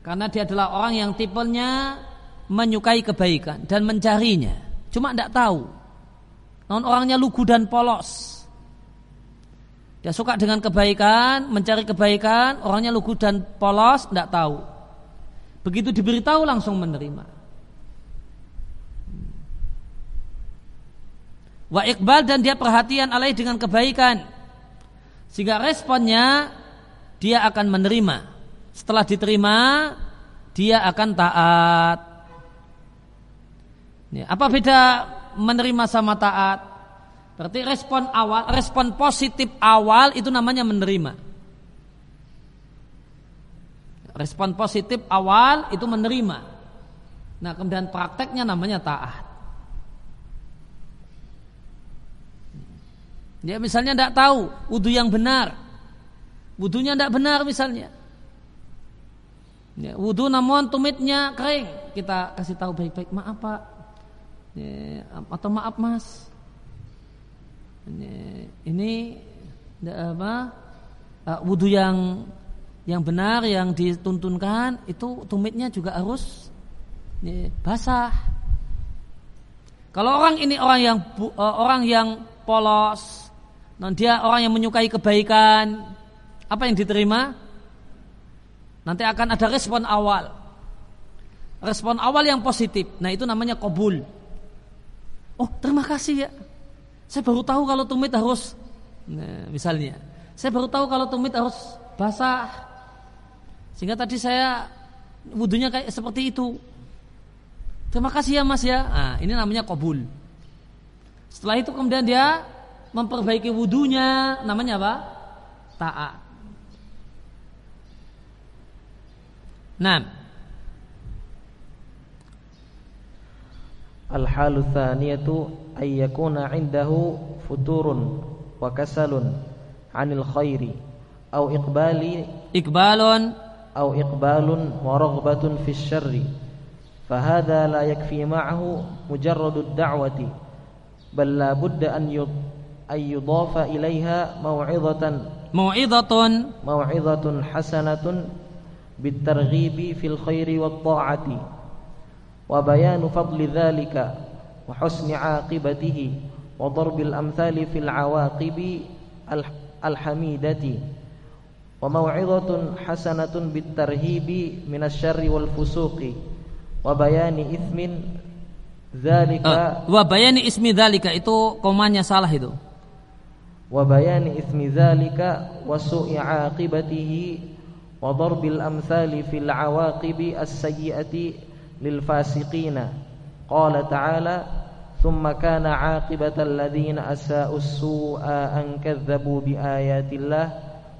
S1: Karena dia adalah orang yang tipenya menyukai kebaikan dan mencarinya. Cuma tidak tahu. Non orangnya lugu dan polos. Dia suka dengan kebaikan, mencari kebaikan, orangnya lugu dan polos, tidak tahu. Begitu diberitahu langsung menerima. Wa iqbal dan dia perhatian alaih dengan kebaikan. Sehingga responnya dia akan menerima. Setelah diterima, dia akan taat. Ya, apa beda menerima sama taat? Berarti respon awal, respon positif awal itu namanya menerima. Respon positif awal itu menerima. Nah, kemudian prakteknya namanya taat. Dia misalnya tidak tahu wudhu yang benar, wudhunya tidak benar misalnya. Ya, wudhu namun tumitnya kering, kita kasih tahu baik-baik, maaf pak, ya, atau maaf mas. Ini, ini apa uh, wudhu yang yang benar yang dituntunkan itu tumitnya juga harus ya, basah. Kalau orang ini orang yang uh, orang yang polos dan dia orang yang menyukai kebaikan apa yang diterima? Nanti akan ada respon awal. Respon awal yang positif. Nah itu namanya kobul Oh terima kasih ya. Saya baru tahu kalau tumit harus, nah, misalnya, saya baru tahu kalau tumit harus basah. Sehingga tadi saya wudhunya kayak seperti itu. Terima kasih ya mas ya. Nah, ini namanya kobul. Setelah itu kemudian dia memperbaiki wudhunya, namanya apa? Taat. Nah,
S2: الحال الثانية أن يكون عنده فتور وكسل عن الخير أو إقبال
S1: إقبال
S2: أو إقبال ورغبة في الشر فهذا لا يكفي معه مجرد الدعوة بل لا بد أن أن يضاف إليها موعظة
S1: موعظة
S2: موعظة حسنة بالترغيب في الخير والطاعة. wa bayanu fadli dzalika wa husni aqibatihi wa darbil amsali fil awaqibi alhamidati wa mau'izatun hasanatun bitarhibi minasyarri wal fusuqi wa bayani ithmin dzalika
S1: uh, eh, wa bayani ismi dzalika itu komanya salah itu.
S2: Wa bayani ismi dzalika wa su'i aqibatihi wa darbil amsali fil awaqibi as-sayyiati lil fasiqina qala ta'ala ثم كان عاقبة الذين أساءوا السوء أن كذبوا بآيات الله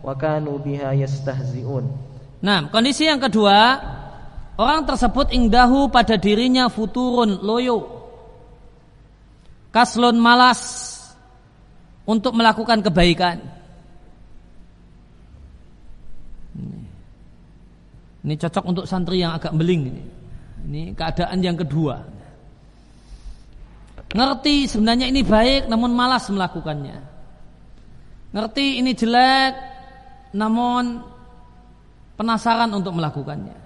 S2: وكانوا بها يستهزئون
S1: Nah, kondisi yang kedua, orang tersebut ingdahu pada dirinya futurun loyo. Kaslun malas untuk melakukan kebaikan. Ini cocok untuk santri yang agak beling ini. Ini keadaan yang kedua. Ngerti sebenarnya ini baik namun malas melakukannya. Ngerti ini jelek namun penasaran untuk melakukannya.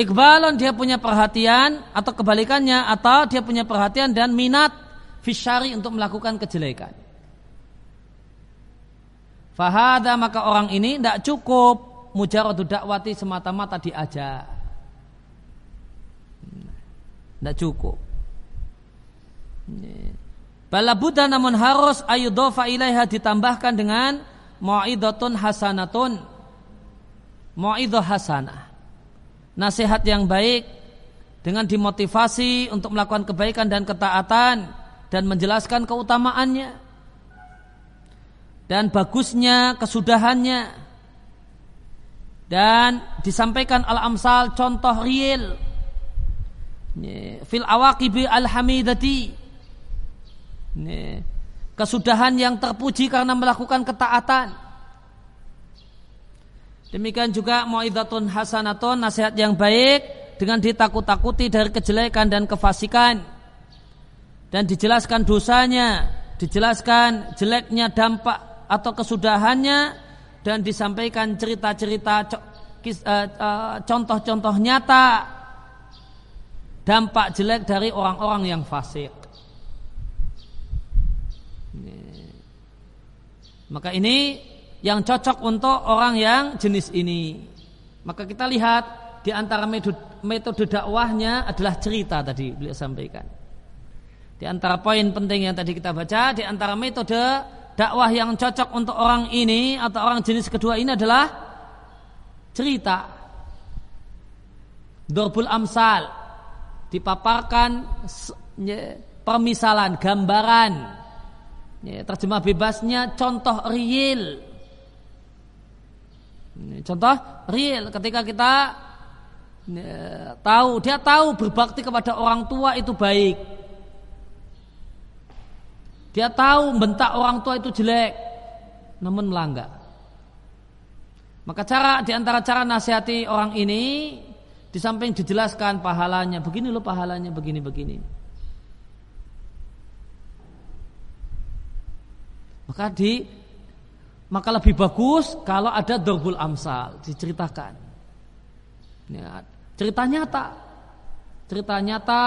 S1: Iqbalon dia punya perhatian atau kebalikannya atau dia punya perhatian dan minat fisyari untuk melakukan kejelekan. Fahada maka orang ini tidak cukup mujaradu dakwati semata-mata diajak. Tidak cukup. Bala Buddha namun harus ayudofa ilaiha ditambahkan dengan mu'idatun hasanatun. Mu'idah hasanah. Nasihat yang baik dengan dimotivasi untuk melakukan kebaikan dan ketaatan dan menjelaskan keutamaannya dan bagusnya kesudahannya dan disampaikan al-amsal contoh real fil awaqibi al-hamidati. Kesudahan yang terpuji karena melakukan ketaatan. Demikian juga mu'idatun hasanatun nasihat yang baik dengan ditakut-takuti dari kejelekan dan kefasikan. Dan dijelaskan dosanya, dijelaskan jeleknya dampak atau kesudahannya dan disampaikan cerita-cerita eh, eh, contoh-contoh nyata dampak jelek dari orang-orang yang fasik. Maka ini yang cocok untuk orang yang jenis ini. Maka kita lihat di antara metode, dakwahnya adalah cerita tadi beliau sampaikan. Di antara poin penting yang tadi kita baca, di antara metode dakwah yang cocok untuk orang ini atau orang jenis kedua ini adalah cerita. Dorbul amsal dipaparkan permisalan, gambaran. Terjemah bebasnya contoh real. Contoh real ketika kita tahu dia tahu berbakti kepada orang tua itu baik dia tahu bentak orang tua itu jelek, namun melanggar. Maka cara di antara cara nasihati orang ini di samping dijelaskan pahalanya, begini loh pahalanya, begini begini. Maka di maka lebih bagus kalau ada dorbul amsal diceritakan. Ya, cerita nyata, cerita nyata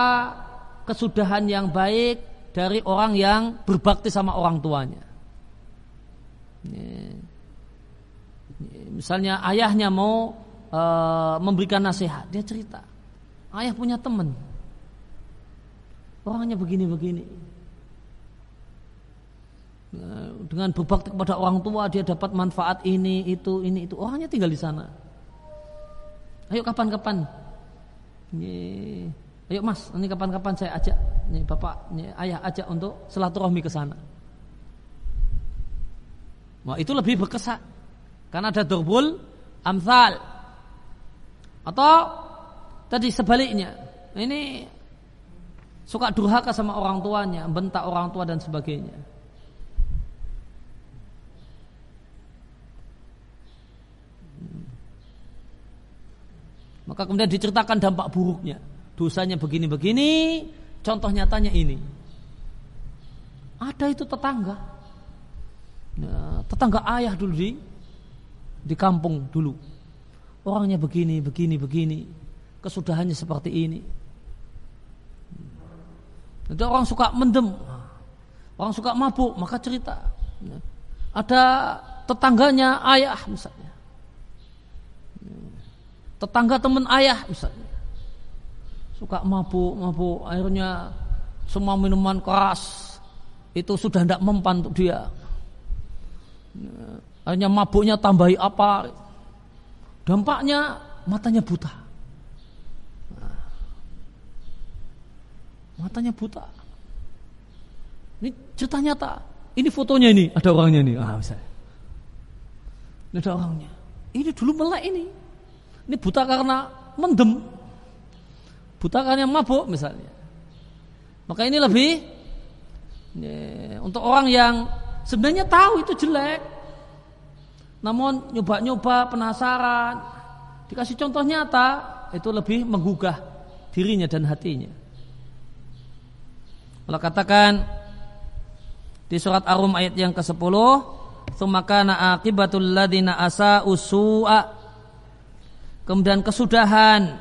S1: kesudahan yang baik dari orang yang berbakti sama orang tuanya. Misalnya ayahnya mau e, memberikan nasihat, dia cerita. Ayah punya teman, orangnya begini-begini. Dengan berbakti kepada orang tua dia dapat manfaat ini, itu, ini, itu. Orangnya tinggal di sana. Ayo kapan-kapan. Ayo mas, ini kapan-kapan saya ajak, nih bapak, nih ayah ajak untuk silaturahmi ke sana. Wah itu lebih berkesan karena ada dorbul amsal atau tadi sebaliknya ini suka durhaka sama orang tuanya, bentak orang tua dan sebagainya. Maka kemudian diceritakan dampak buruknya. Dosanya begini-begini, contoh nyatanya ini. Ada itu tetangga. Ya, tetangga ayah dulu di di kampung dulu. Orangnya begini, begini, begini. Kesudahannya seperti ini. Ada orang suka mendem, orang suka mabuk, maka cerita. Ada tetangganya ayah misalnya. Tetangga teman ayah misalnya. Suka mabuk mabuk. Akhirnya semua minuman keras. Itu sudah tidak mempan untuk dia. Akhirnya mabuknya tambahi apa dampaknya matanya buta. Matanya buta. Ini cerita nyata. Ini fotonya ini ada orangnya ini. Ah misalnya ini ada orangnya. Ini dulu melek ini. Ini buta karena mendem. Buta karena mabuk misalnya. Maka ini lebih ya, untuk orang yang sebenarnya tahu itu jelek. Namun nyoba-nyoba penasaran. Dikasih contoh nyata itu lebih menggugah dirinya dan hatinya. Kalau katakan di surat Ar-Rum ayat yang ke-10, "Tsumma akibatul ladina asa usu'a Kemudian kesudahan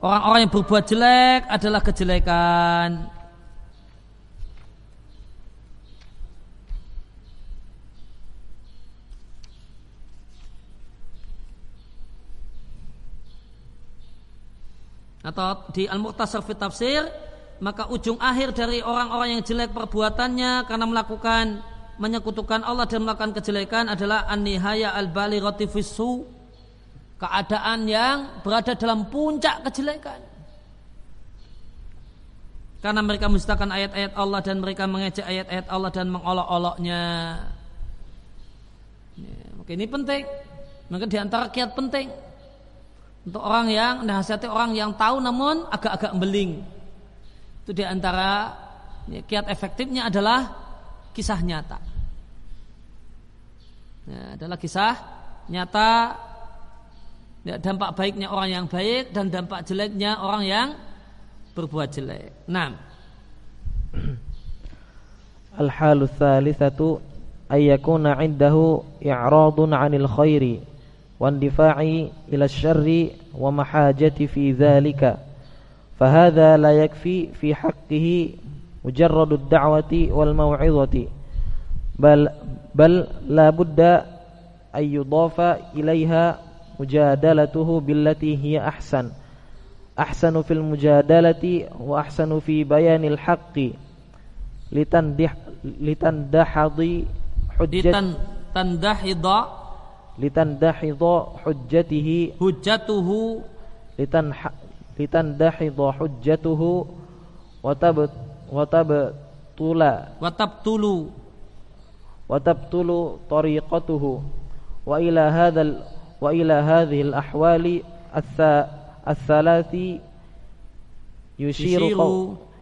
S1: orang-orang yang berbuat jelek adalah kejelekan. Atau di Al-Muqtasar fi Tafsir maka ujung akhir dari orang-orang yang jelek perbuatannya karena melakukan menyekutukan Allah dan melakukan kejelekan adalah an-nihaya al-balighati fisu keadaan yang berada dalam puncak kejelekan. Karena mereka menstakan ayat-ayat Allah dan mereka mengejek ayat-ayat Allah dan mengolok-oloknya. Ya, ini penting. Maka di antara kiat penting untuk orang yang nasihati orang yang tahu namun agak-agak beling. Itu di antara ya, kiat efektifnya adalah kisah nyata. Ya, adalah kisah nyata ya, dampak baiknya orang yang baik dan dampak jeleknya orang yang berbuat jelek. Nah.
S2: Al-halu thalithatu ay yakuna 'indahu i'radun 'anil khairi واندفاعي إلى الشر ومحاجتي في ذلك. فهذا لا يكفي في حقه مجرد الدعوة والموعظة بل, بل لا بد أن يضاف إليها مجادلته بالتي هي أحسن. أحسن في المجادلة
S1: وأحسن في بيان
S2: الحق. لتندح
S1: لتندحض
S2: حجة لتندحض لتندحض حجته حجته لتنح لتندحض
S1: حجته وتبت
S2: وتبطل وتبطل وتبطل طريقته. وإلى هذا وإلى هذه الأحوال الثلاث يشير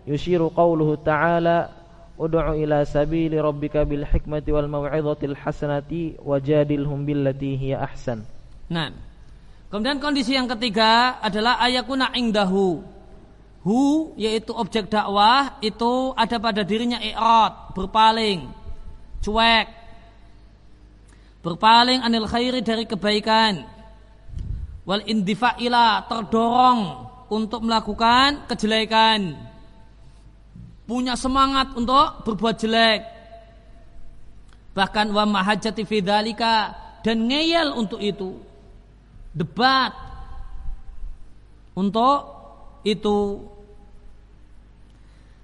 S2: يشير قوله تعالى ud'u ila sabili rabbika bil hikmati wal mau'izatil hasanati wajadilhum billati hiya ahsan.
S1: Nah. Kemudian kondisi yang ketiga adalah ayakuna indahu. Hu yaitu objek dakwah itu ada pada dirinya i'rad, berpaling, cuek. Berpaling anil khairi dari kebaikan. Wal indifa'ila terdorong untuk melakukan kejelekan punya semangat untuk berbuat jelek bahkan wa mahajati fidzalika dan ngeyel untuk itu debat untuk itu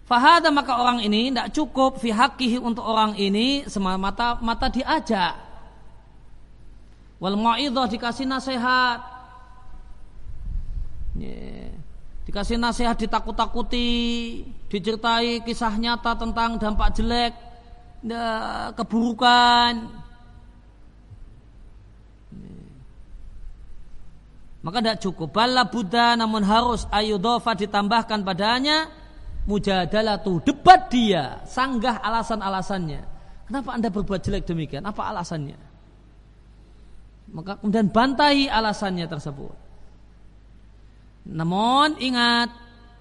S1: Fahada maka orang ini tidak cukup fi untuk orang ini semata mata diajak Wal mau'idhah dikasih nasihat. Yeah. Dikasih nasihat ditakut-takuti, diceritai kisah nyata tentang dampak jelek, keburukan. Maka tidak cukup. Bala Buddha namun harus ayudofa ditambahkan padanya mujadalatu debat dia sanggah alasan-alasannya. Kenapa anda berbuat jelek demikian? Apa alasannya? Maka kemudian bantahi alasannya tersebut. Namun ingat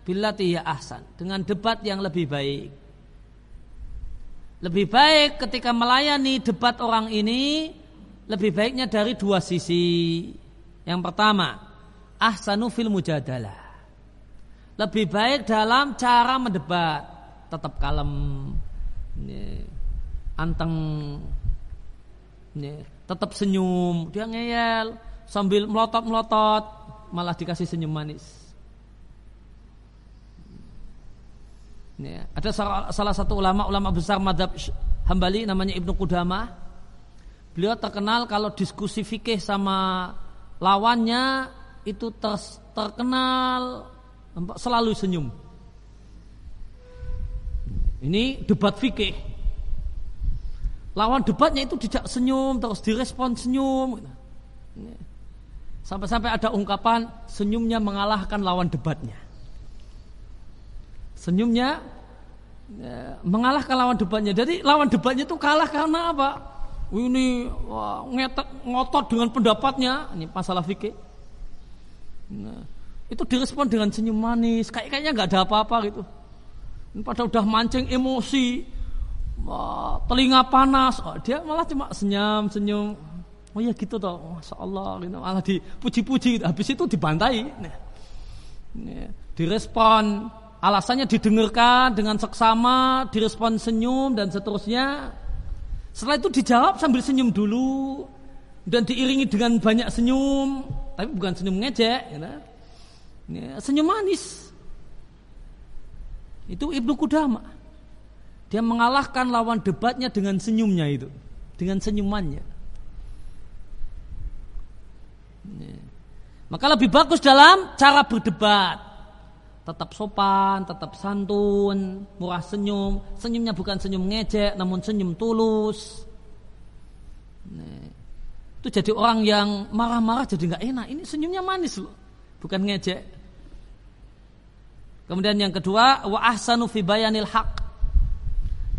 S1: bila ya ahsan dengan debat yang lebih baik. Lebih baik ketika melayani debat orang ini lebih baiknya dari dua sisi. Yang pertama, ahsanu fil mujadalah. Lebih baik dalam cara mendebat, tetap kalem, anteng, tetap senyum, dia ngeyel sambil melotot-melotot, malah dikasih senyum manis. Ada salah satu ulama ulama besar madhab Hambali namanya Ibnu Qudamah. Beliau terkenal kalau diskusi fikih sama lawannya itu ter, terkenal selalu senyum. Ini debat fikih. Lawan debatnya itu tidak senyum terus direspon senyum. Sampai-sampai ada ungkapan senyumnya mengalahkan lawan debatnya. Senyumnya ya, mengalahkan lawan debatnya. Jadi lawan debatnya itu kalah karena apa? Ini wah, ngetek, ngotot dengan pendapatnya. Ini masalah fikih. Nah, itu direspon dengan senyum manis. Kayak kayaknya nggak ada apa-apa gitu. Padahal udah mancing emosi, telinga panas, oh, dia malah cuma senyum senyum. Oh ya gitu toh, masya Allah, gitu. malah dipuji-puji. Gitu. Habis itu dibantai. Nah, direspon, alasannya didengarkan dengan seksama, direspon senyum dan seterusnya. Setelah itu dijawab sambil senyum dulu dan diiringi dengan banyak senyum, tapi bukan senyum ngejek, gitu. ya, senyum manis. Itu Ibnu Kudama. Dia mengalahkan lawan debatnya dengan senyumnya itu, dengan senyumannya. Ya. Maka lebih bagus dalam cara berdebat tetap sopan, tetap santun, murah senyum. Senyumnya bukan senyum ngejek, namun senyum tulus. Itu jadi orang yang marah-marah jadi nggak enak. Ini senyumnya manis loh, bukan ngejek. Kemudian yang kedua, wa ahsanu fi bayanil haq.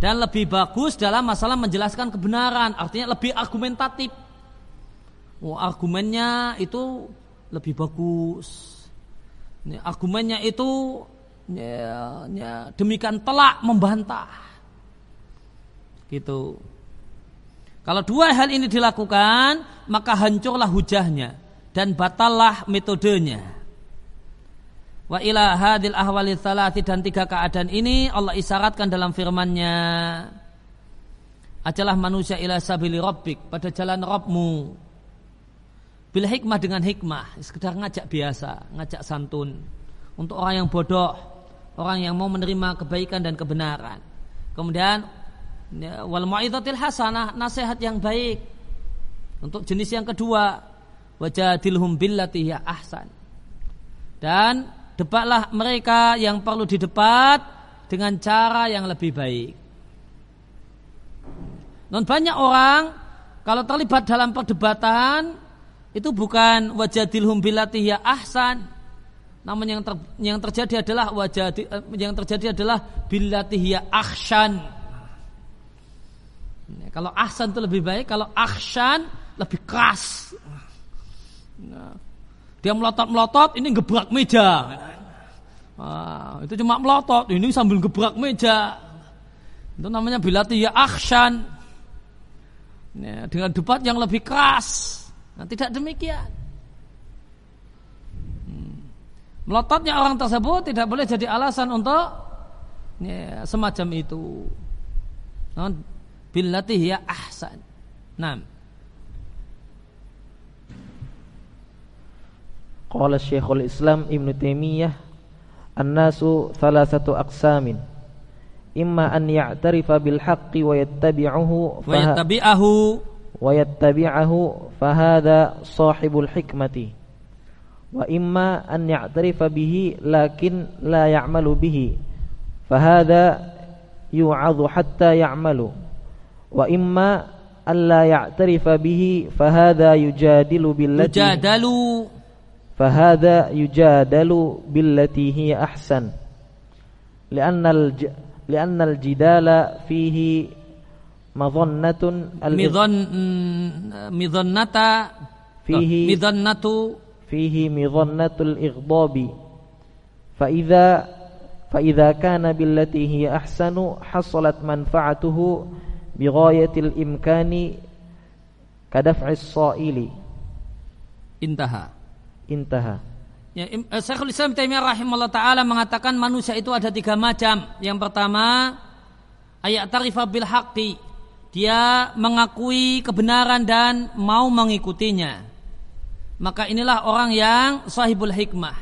S1: Dan lebih bagus dalam masalah menjelaskan kebenaran, artinya lebih argumentatif. Wah, argumennya itu lebih bagus ini argumennya itu ya, ya, demikian telak membantah. Gitu. Kalau dua hal ini dilakukan, maka hancurlah hujahnya dan batallah metodenya. Wa ila hadil ahwali salati dan tiga keadaan ini Allah isyaratkan dalam firman-Nya. Ajalah manusia ila sabili rabbik pada jalan Rabbmu Bila hikmah dengan hikmah, sekedar ngajak biasa, ngajak santun. Untuk orang yang bodoh, orang yang mau menerima kebaikan dan kebenaran. Kemudian ya, wal mau'izatil hasanah, nasihat yang baik. Untuk jenis yang kedua, wajadilhum billati ya ahsan. Dan debatlah mereka yang perlu didebat dengan cara yang lebih baik. Non banyak orang kalau terlibat dalam perdebatan itu bukan wajadilhum bilati ya ahsan. Namun yang ter, yang terjadi adalah wajah eh, yang terjadi adalah bilati ya ahsan kalau ahsan itu lebih baik kalau ahsan lebih keras. Nah, dia melotot melotot ini gebrak meja. Nah, itu cuma melotot ini sambil gebrak meja. Itu namanya bilati ya ahsan nah, dengan debat yang lebih keras Nah, tidak demikian. Hmm. Melototnya orang tersebut tidak boleh jadi alasan untuk ya, semacam itu. Nah, billatih ya ahsan. Nah.
S2: Qala Syekhul Islam Ibn Taimiyah An-nasu thalathatu aqsamin Imma an ya'tarifa bil haqqi wa yattabi'uhu
S1: Wa yattabi'ahu
S2: ويتبعه فهذا صاحب الحكمة. وإما أن يعترف به لكن لا يعمل به. فهذا يوعظ حتى يعمل. وإما أن لا يعترف به فهذا يجادل بالتي
S1: يجادل.
S2: فهذا يجادل بالتي هي أحسن. لأن الج لأن الجدال فيه madhannatun
S1: al midhan midhannata
S2: fihi
S1: midhannatu
S2: fihi midhannatul ighdabi fa idza fa idza kana billati ahsanu hasalat manfaatuhu bighayatil imkani kadaf'is
S1: sa'ili
S2: intaha intaha
S1: Ya, eh, Syekhul Islam Taimiyah rahimahullah taala mengatakan manusia itu ada tiga macam. Yang pertama, ayat tarifah bil haqqi, dia mengakui kebenaran dan mau mengikutinya. Maka inilah orang yang sahibul hikmah.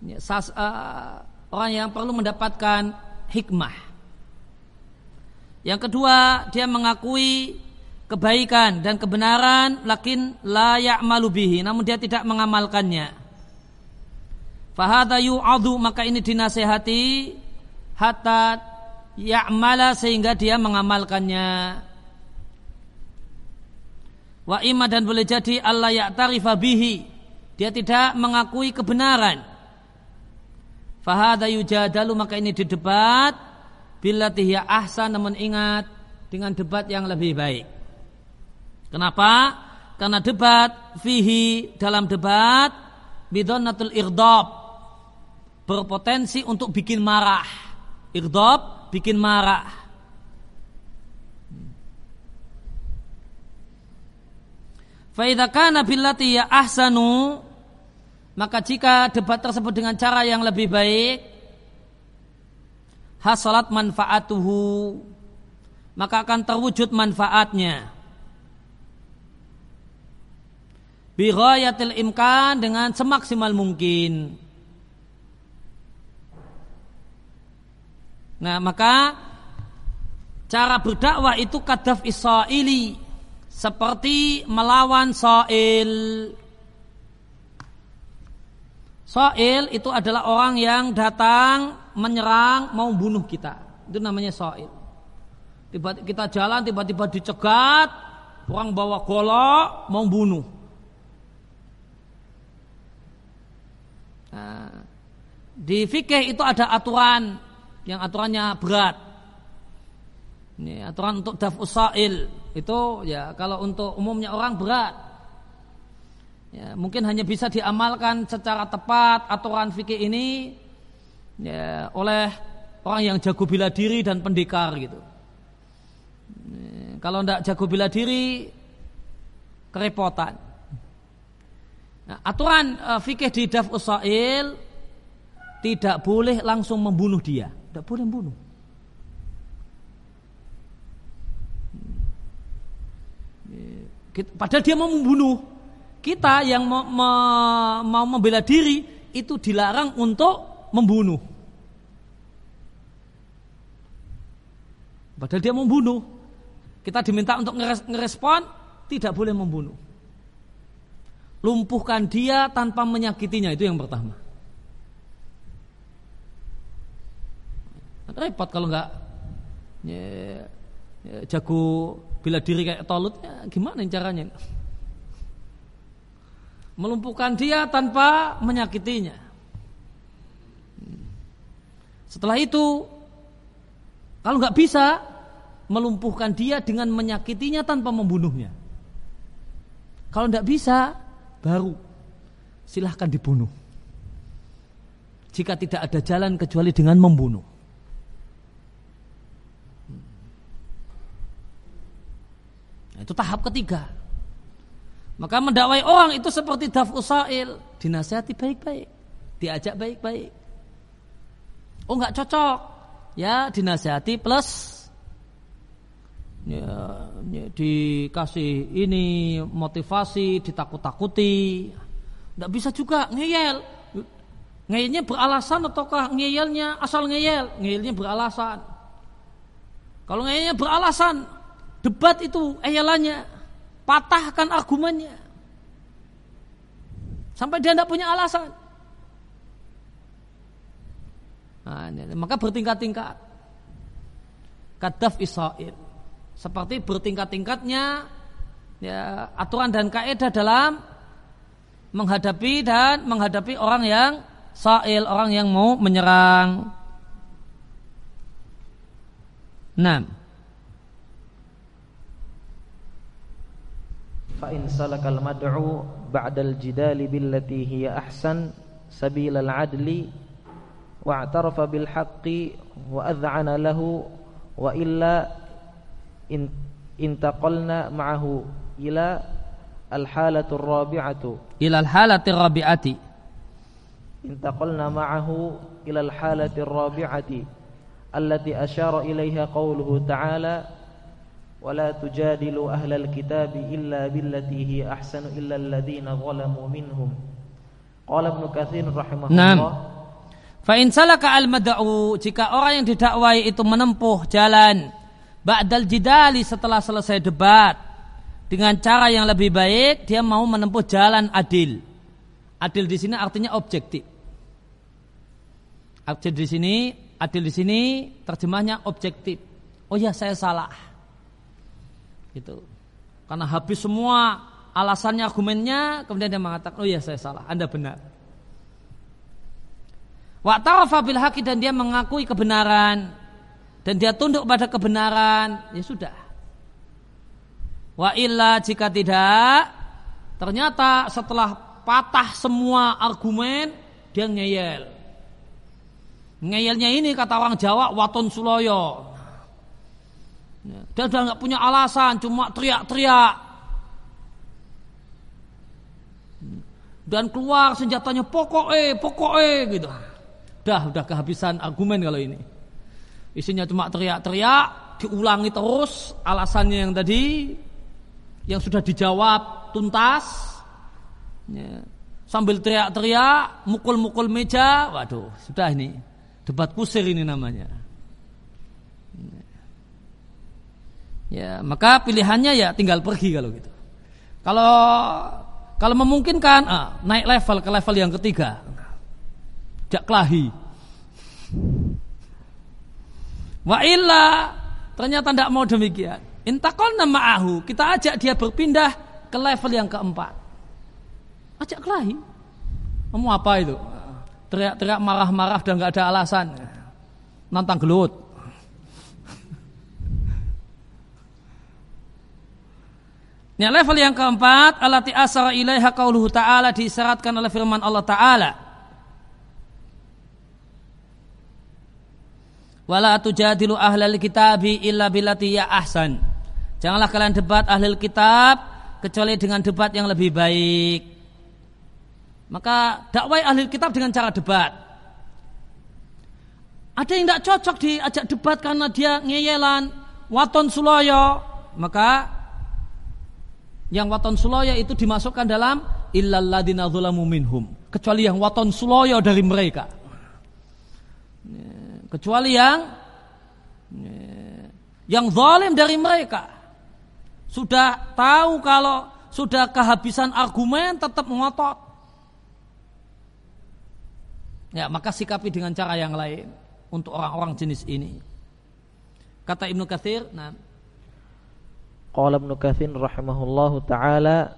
S1: Ya, uh, orang yang perlu mendapatkan hikmah. Yang kedua, dia mengakui kebaikan dan kebenaran lakin layak malubihi, namun dia tidak mengamalkannya. Fahada yu'adu maka ini dinasehati hatta ya'mala sehingga dia mengamalkannya. Wa imma dan boleh jadi Allah ya'tarifa bihi. Dia tidak mengakui kebenaran. Fahada yujadalu maka ini didebat bila ya ahsan namun ingat dengan debat yang lebih baik. Kenapa? Karena debat fihi dalam debat bidonnatul irdab berpotensi untuk bikin marah. Irdab bikin marah. Faidha kana billati ya ahsanu maka jika debat tersebut dengan cara yang lebih baik hasalat manfaatuhu maka akan terwujud manfaatnya. Bighayatil imkan dengan semaksimal mungkin. Nah maka cara berdakwah itu kadaf isaili seperti melawan soil. Soil itu adalah orang yang datang menyerang mau bunuh kita. Itu namanya soil. Tiba kita jalan tiba-tiba dicegat, orang bawa golok mau bunuh. Nah, di fikih itu ada aturan yang aturannya berat. Ini aturan untuk daf usail itu ya kalau untuk umumnya orang berat. Ya, mungkin hanya bisa diamalkan secara tepat aturan fikih ini ya, oleh orang yang jago bila diri dan pendekar gitu. Kalau tidak jago bila diri kerepotan. Nah, aturan uh, fikih di daf usail tidak boleh langsung membunuh dia. Tidak boleh membunuh. Padahal dia mau membunuh. Kita yang mau, mau membela diri itu dilarang untuk membunuh. Padahal dia membunuh. Kita diminta untuk ngerespon, tidak boleh membunuh. Lumpuhkan dia tanpa menyakitinya, itu yang pertama. repot kalau nggak ya, ya, jago bila diri kayak tolut ya, gimana caranya? Melumpuhkan dia tanpa menyakitinya. Setelah itu kalau nggak bisa melumpuhkan dia dengan menyakitinya tanpa membunuhnya. Kalau nggak bisa baru silahkan dibunuh. Jika tidak ada jalan kecuali dengan membunuh itu tahap ketiga. Maka mendakwai orang itu seperti daf usail, dinasihati baik-baik, diajak baik-baik. Oh nggak cocok, ya dinasihati plus ya, ya, dikasih ini motivasi, ditakut-takuti. Nggak bisa juga ngeyel. Ngeyelnya beralasan ataukah ngeyelnya asal ngeyel? Ngeyelnya beralasan. Kalau ngeyelnya beralasan, Debat itu eyalannya, patahkan argumennya. Sampai dia tidak punya alasan. Nah, ini, maka bertingkat-tingkat. Kadaf Israel. Seperti bertingkat-tingkatnya ya, aturan dan kaidah dalam menghadapi dan menghadapi orang yang sa'il, orang yang mau menyerang. Nah,
S2: fa in salakal mad'u بعد الجدال بالتي هي أحسن سبيل العدل واعترف بالحق وأذعن له وإلا انتقلنا معه إلى الحالة الرابعة
S1: إلى الحالة الرابعة
S2: انتقلنا معه إلى الحالة الرابعة التي أشار إليها قوله تعالى ولا تجادلوا أهل الكتاب إلا بالتي هي أحسن إلا الذين ظلموا منهم قال ابن كثير رحمه
S1: نعم.
S2: الله
S1: Fa'in salaka al-mad'u jika orang yang didakwai itu menempuh jalan ba'dal jidali setelah selesai debat dengan cara yang lebih baik dia mau menempuh jalan adil. Adil di sini artinya objektif. Adil di sini, adil di sini terjemahnya objektif. Oh ya saya salah. Gitu. Karena habis semua alasannya argumennya kemudian dia mengatakan oh ya saya salah, Anda benar. Wa bil dan dia mengakui kebenaran dan dia tunduk pada kebenaran, ya sudah. Wa illa jika tidak, ternyata setelah patah semua argumen, dia ngeyel. Ngeyelnya ini kata orang Jawa waton suloyo. Dia udah nggak punya alasan, cuma teriak-teriak. Dan keluar senjatanya pokok eh, pokok eh gitu. Udah, udah kehabisan argumen kalau ini. Isinya cuma teriak-teriak, diulangi terus alasannya yang tadi yang sudah dijawab tuntas. Ya. Sambil teriak-teriak, mukul-mukul meja, waduh, sudah ini debat kusir ini namanya. Ya, maka pilihannya ya tinggal pergi kalau gitu. Kalau kalau memungkinkan ah, naik level ke level yang ketiga jak kelahi. Wa illa ternyata tidak mau demikian. nama ahu kita ajak dia berpindah ke level yang keempat. Ajak kelahi. Kamu apa itu? Teriak-teriak marah-marah dan nggak ada alasan. Nantang gelut. Ini level yang keempat, alati asara ilaiha qauluhu ta'ala disyaratkan oleh firman Allah Ta'ala. wala tujadilu ahlal kitabi illa billati ya ahsan. Janganlah kalian debat ahlul kitab kecuali dengan debat yang lebih baik. Maka dakwai ahli kitab dengan cara debat. Ada yang tidak cocok diajak debat karena dia ngeyelan, waton suloyo, maka yang waton suloyo itu dimasukkan dalam illalladina zulamu minhum. Kecuali yang waton suloyo dari mereka. Kecuali yang yang zalim dari mereka. Sudah tahu kalau sudah kehabisan argumen tetap ngotot. Ya maka sikapi dengan cara yang lain untuk orang-orang jenis ini. Kata Ibnu Katsir nah
S2: Qala Ibnu Katsir rahimahullahu taala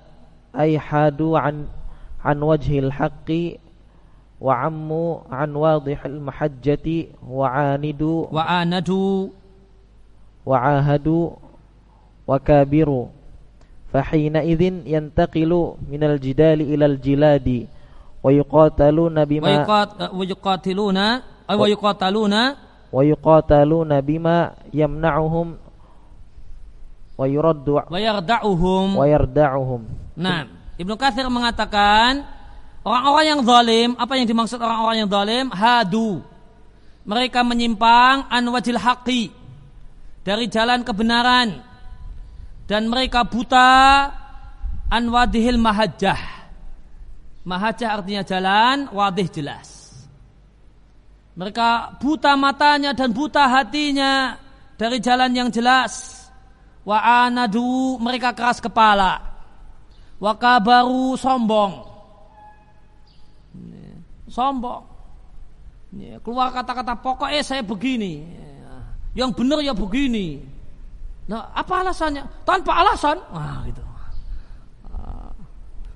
S2: ay hadu an an wajhil haqqi وعموا عن واضح المحجة وعاندوا
S1: وعاندوا
S2: وعاهدوا وكابروا. فحينئذ ينتقل من الجدال إلى الجلاد ويقاتلون بما
S1: ويقاتلون ويقاتلون
S2: ويقاتلون بما يمنعهم wa
S1: yuraddu
S2: wa yarda'uhum wa yarda'uhum.
S1: Nah, Ibnu Katsir mengatakan orang-orang yang zalim, apa yang dimaksud orang-orang yang zalim? Hadu. Mereka menyimpang an wajil haqi dari jalan kebenaran dan mereka buta an wadihil mahajjah. Mahajjah artinya jalan, wadih jelas. Mereka buta matanya dan buta hatinya dari jalan yang jelas. Wa anadu mereka keras kepala. Wa kabaru sombong sombong. Keluar kata-kata pokoknya saya begini. Yang benar ya begini. Nah, apa alasannya? Tanpa alasan. Wah, gitu. Ah,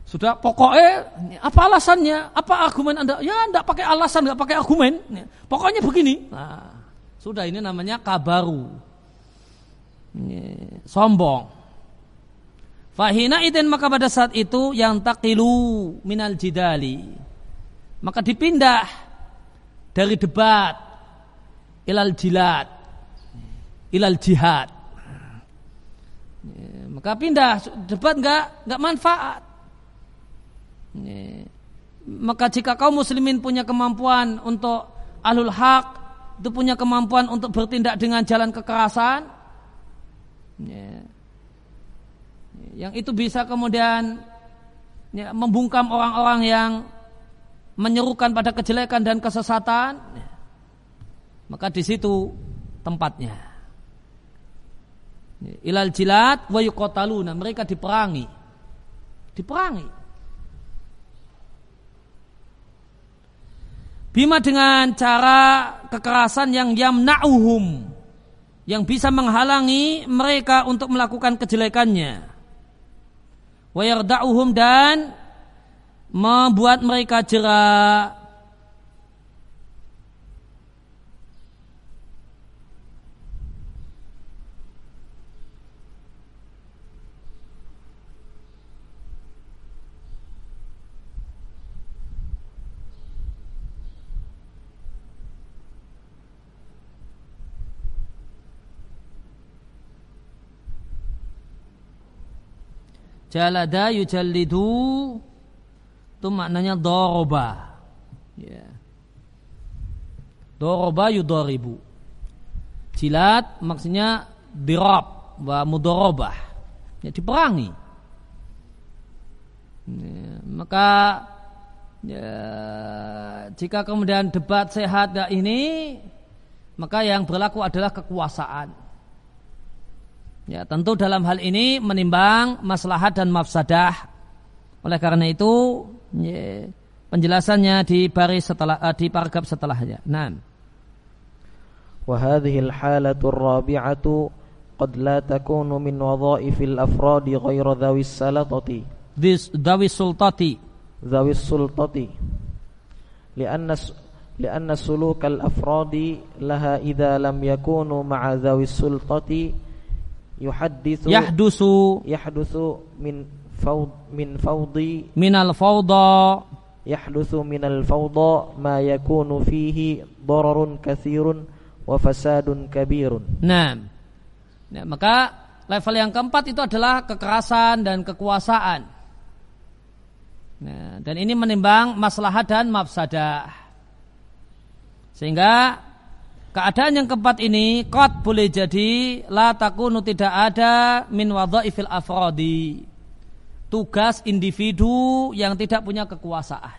S1: sudah pokoknya apa alasannya? Apa argumen Anda? Ya, enggak pakai alasan, enggak pakai argumen. Ya, pokoknya begini. Nah, sudah ini namanya kabaru. Sombong. Fahina idin maka pada saat itu yang takilu minal jidali. Maka dipindah dari debat ilal jilad ilal jihad. Maka pindah debat enggak enggak manfaat. Maka jika kaum muslimin punya kemampuan untuk alul hak itu punya kemampuan untuk bertindak dengan jalan kekerasan, yang itu bisa kemudian ya, membungkam orang-orang yang menyerukan pada kejelekan dan kesesatan, maka di situ tempatnya. Ilal jilat wa yuqataluna, mereka diperangi. Diperangi. Bima dengan cara kekerasan yang yamna'uhum yang bisa menghalangi mereka untuk melakukan kejelekannya. Wayarda'uhum dan membuat mereka jerak Jalada yujallidu itu maknanya doroba. Ya. Doroba yudoribu. Jilat maksudnya dirab wa mudorobah. Ya, diperangi. Ya, maka ya, jika kemudian debat sehat ini maka yang berlaku adalah kekuasaan. Ya, tentu dalam hal ini menimbang maslahat dan mafsadah. Oleh karena itu, ya, penjelasannya di baris setelah uh, di paragraf setelahnya. Nah.
S2: وهذه الحالة الرابعة قد لا تكون من وظائف الأفراد غير ذوي السلطة
S1: ذوي السلطة
S2: ذوي السلطة لأن لأن سلوك الأفراد لها إذا لم يكونوا مع ذوي السلطة yuhadditsu
S1: yahdusu
S2: yahdusu min faud min faudi
S1: minal fawda
S2: yahdutsu minal fawda ma yakunu fihi dararun katsirun wa fasadun kabirun.
S1: Nah, nah maka level yang keempat itu adalah kekerasan dan kekuasaan. Nah, dan ini menimbang maslahat dan mafsadah. Sehingga Keadaan yang keempat ini kot boleh jadi la takunu tidak ada min wadhaifil afrodi. Tugas individu yang tidak punya kekuasaan.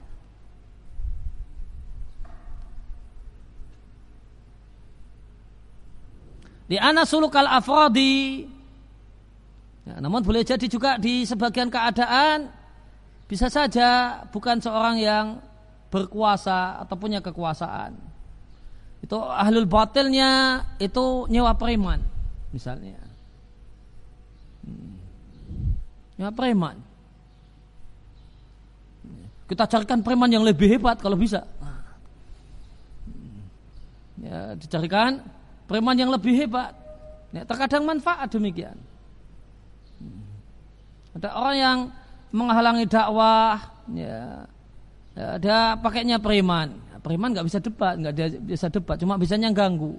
S1: Di ana sulukal afrodi ya, namun boleh jadi juga di sebagian keadaan bisa saja bukan seorang yang berkuasa atau punya kekuasaan itu ahlul batilnya itu nyewa preman misalnya. Hmm. nyewa preman. Kita carikan preman yang lebih hebat kalau bisa. Ya dicarikan preman yang lebih hebat. Ya, terkadang manfaat demikian. Ada orang yang menghalangi dakwah ya, ya dia pakainya preman Preman nggak bisa debat, nggak bisa debat, cuma bisanya ganggu.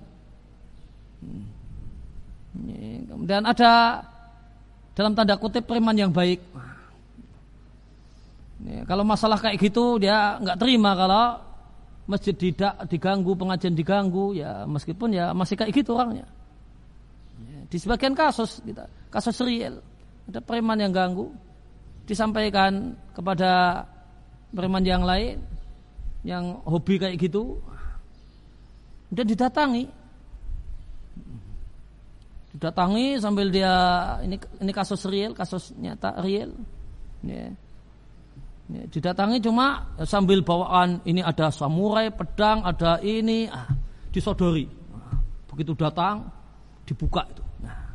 S1: Kemudian ada dalam tanda kutip preman yang baik. kalau masalah kayak gitu dia nggak terima kalau masjid tidak diganggu, pengajian diganggu, ya meskipun ya masih kayak gitu orangnya. Di sebagian kasus kita, kasus real ada preman yang ganggu, disampaikan kepada preman yang lain, yang hobi kayak gitu dan didatangi didatangi sambil dia ini ini kasus real kasus nyata real ya. ya didatangi cuma sambil bawaan ini ada samurai pedang ada ini ah, disodori begitu datang dibuka itu nah.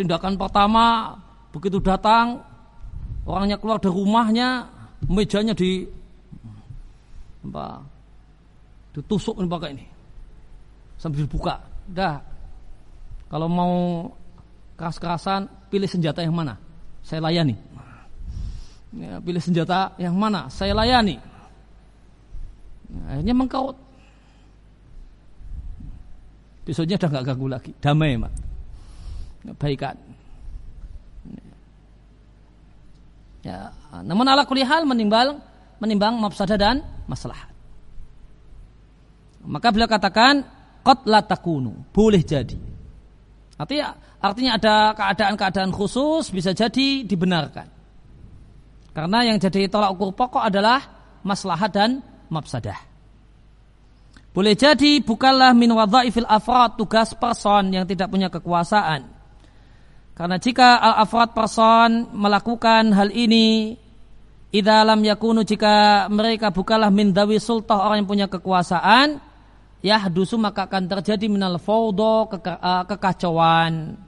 S1: tindakan pertama begitu datang orangnya keluar dari rumahnya mejanya di apa ditusuk ini pakai ini sambil dibuka dah kalau mau keras-kerasan pilih senjata yang mana? Saya layani. Ya, pilih senjata yang mana? Saya layani. Akhirnya mengkaut. Besoknya udah nggak ganggu lagi, damai mak. Baikan. Ya, namun ala kulihal menimbang menimbang mafsadah dan masalah. Maka beliau katakan qad la takunu, boleh jadi. Artinya artinya ada keadaan-keadaan khusus bisa jadi dibenarkan. Karena yang jadi tolak ukur pokok adalah maslahat dan mafsadah. Boleh jadi bukanlah min wadhaifil afrad tugas person yang tidak punya kekuasaan. Karena jika al-afrad person melakukan hal ini idza lam yakunu jika mereka bukanlah min dawi sultah orang yang punya kekuasaan yahdusu maka akan terjadi minal fawdo keka, uh, kekacauan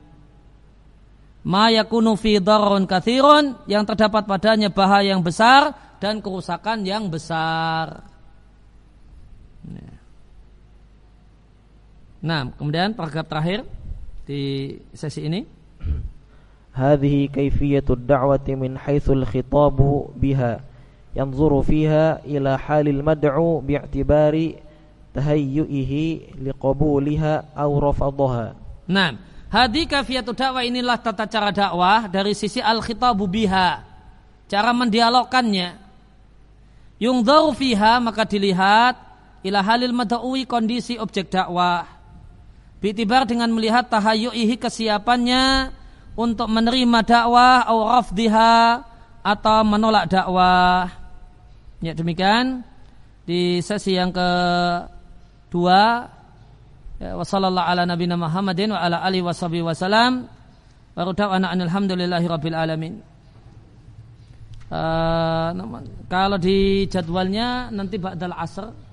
S1: ma yakunu fi darun kathirun yang terdapat padanya bahaya yang besar dan kerusakan yang besar. Nah, kemudian paragraf terakhir di sesi ini.
S2: هذه كيفية الدعوة من حيث الخطاب بها ينظر فيها إلى حال المدعو باعتبار تهيئه لقبولها أو رفضها
S1: Nah, hadi kafiyatu dakwah inilah tata cara dakwah dari sisi al-khitabu biha. Cara mendialogkannya. Yung fiha maka dilihat ila halil mad'ui kondisi objek dakwah. Bitibar dengan melihat tahayyu'ihi kesiapannya untuk menerima dakwah atau rafdiha atau menolak dakwah. Ya demikian di sesi yang kedua ya, wasallallahu ala nabiyina Muhammadin wa ala alihi alhamdulillahi rabbil alamin. Uh, kalau di jadwalnya nanti ba'dal asr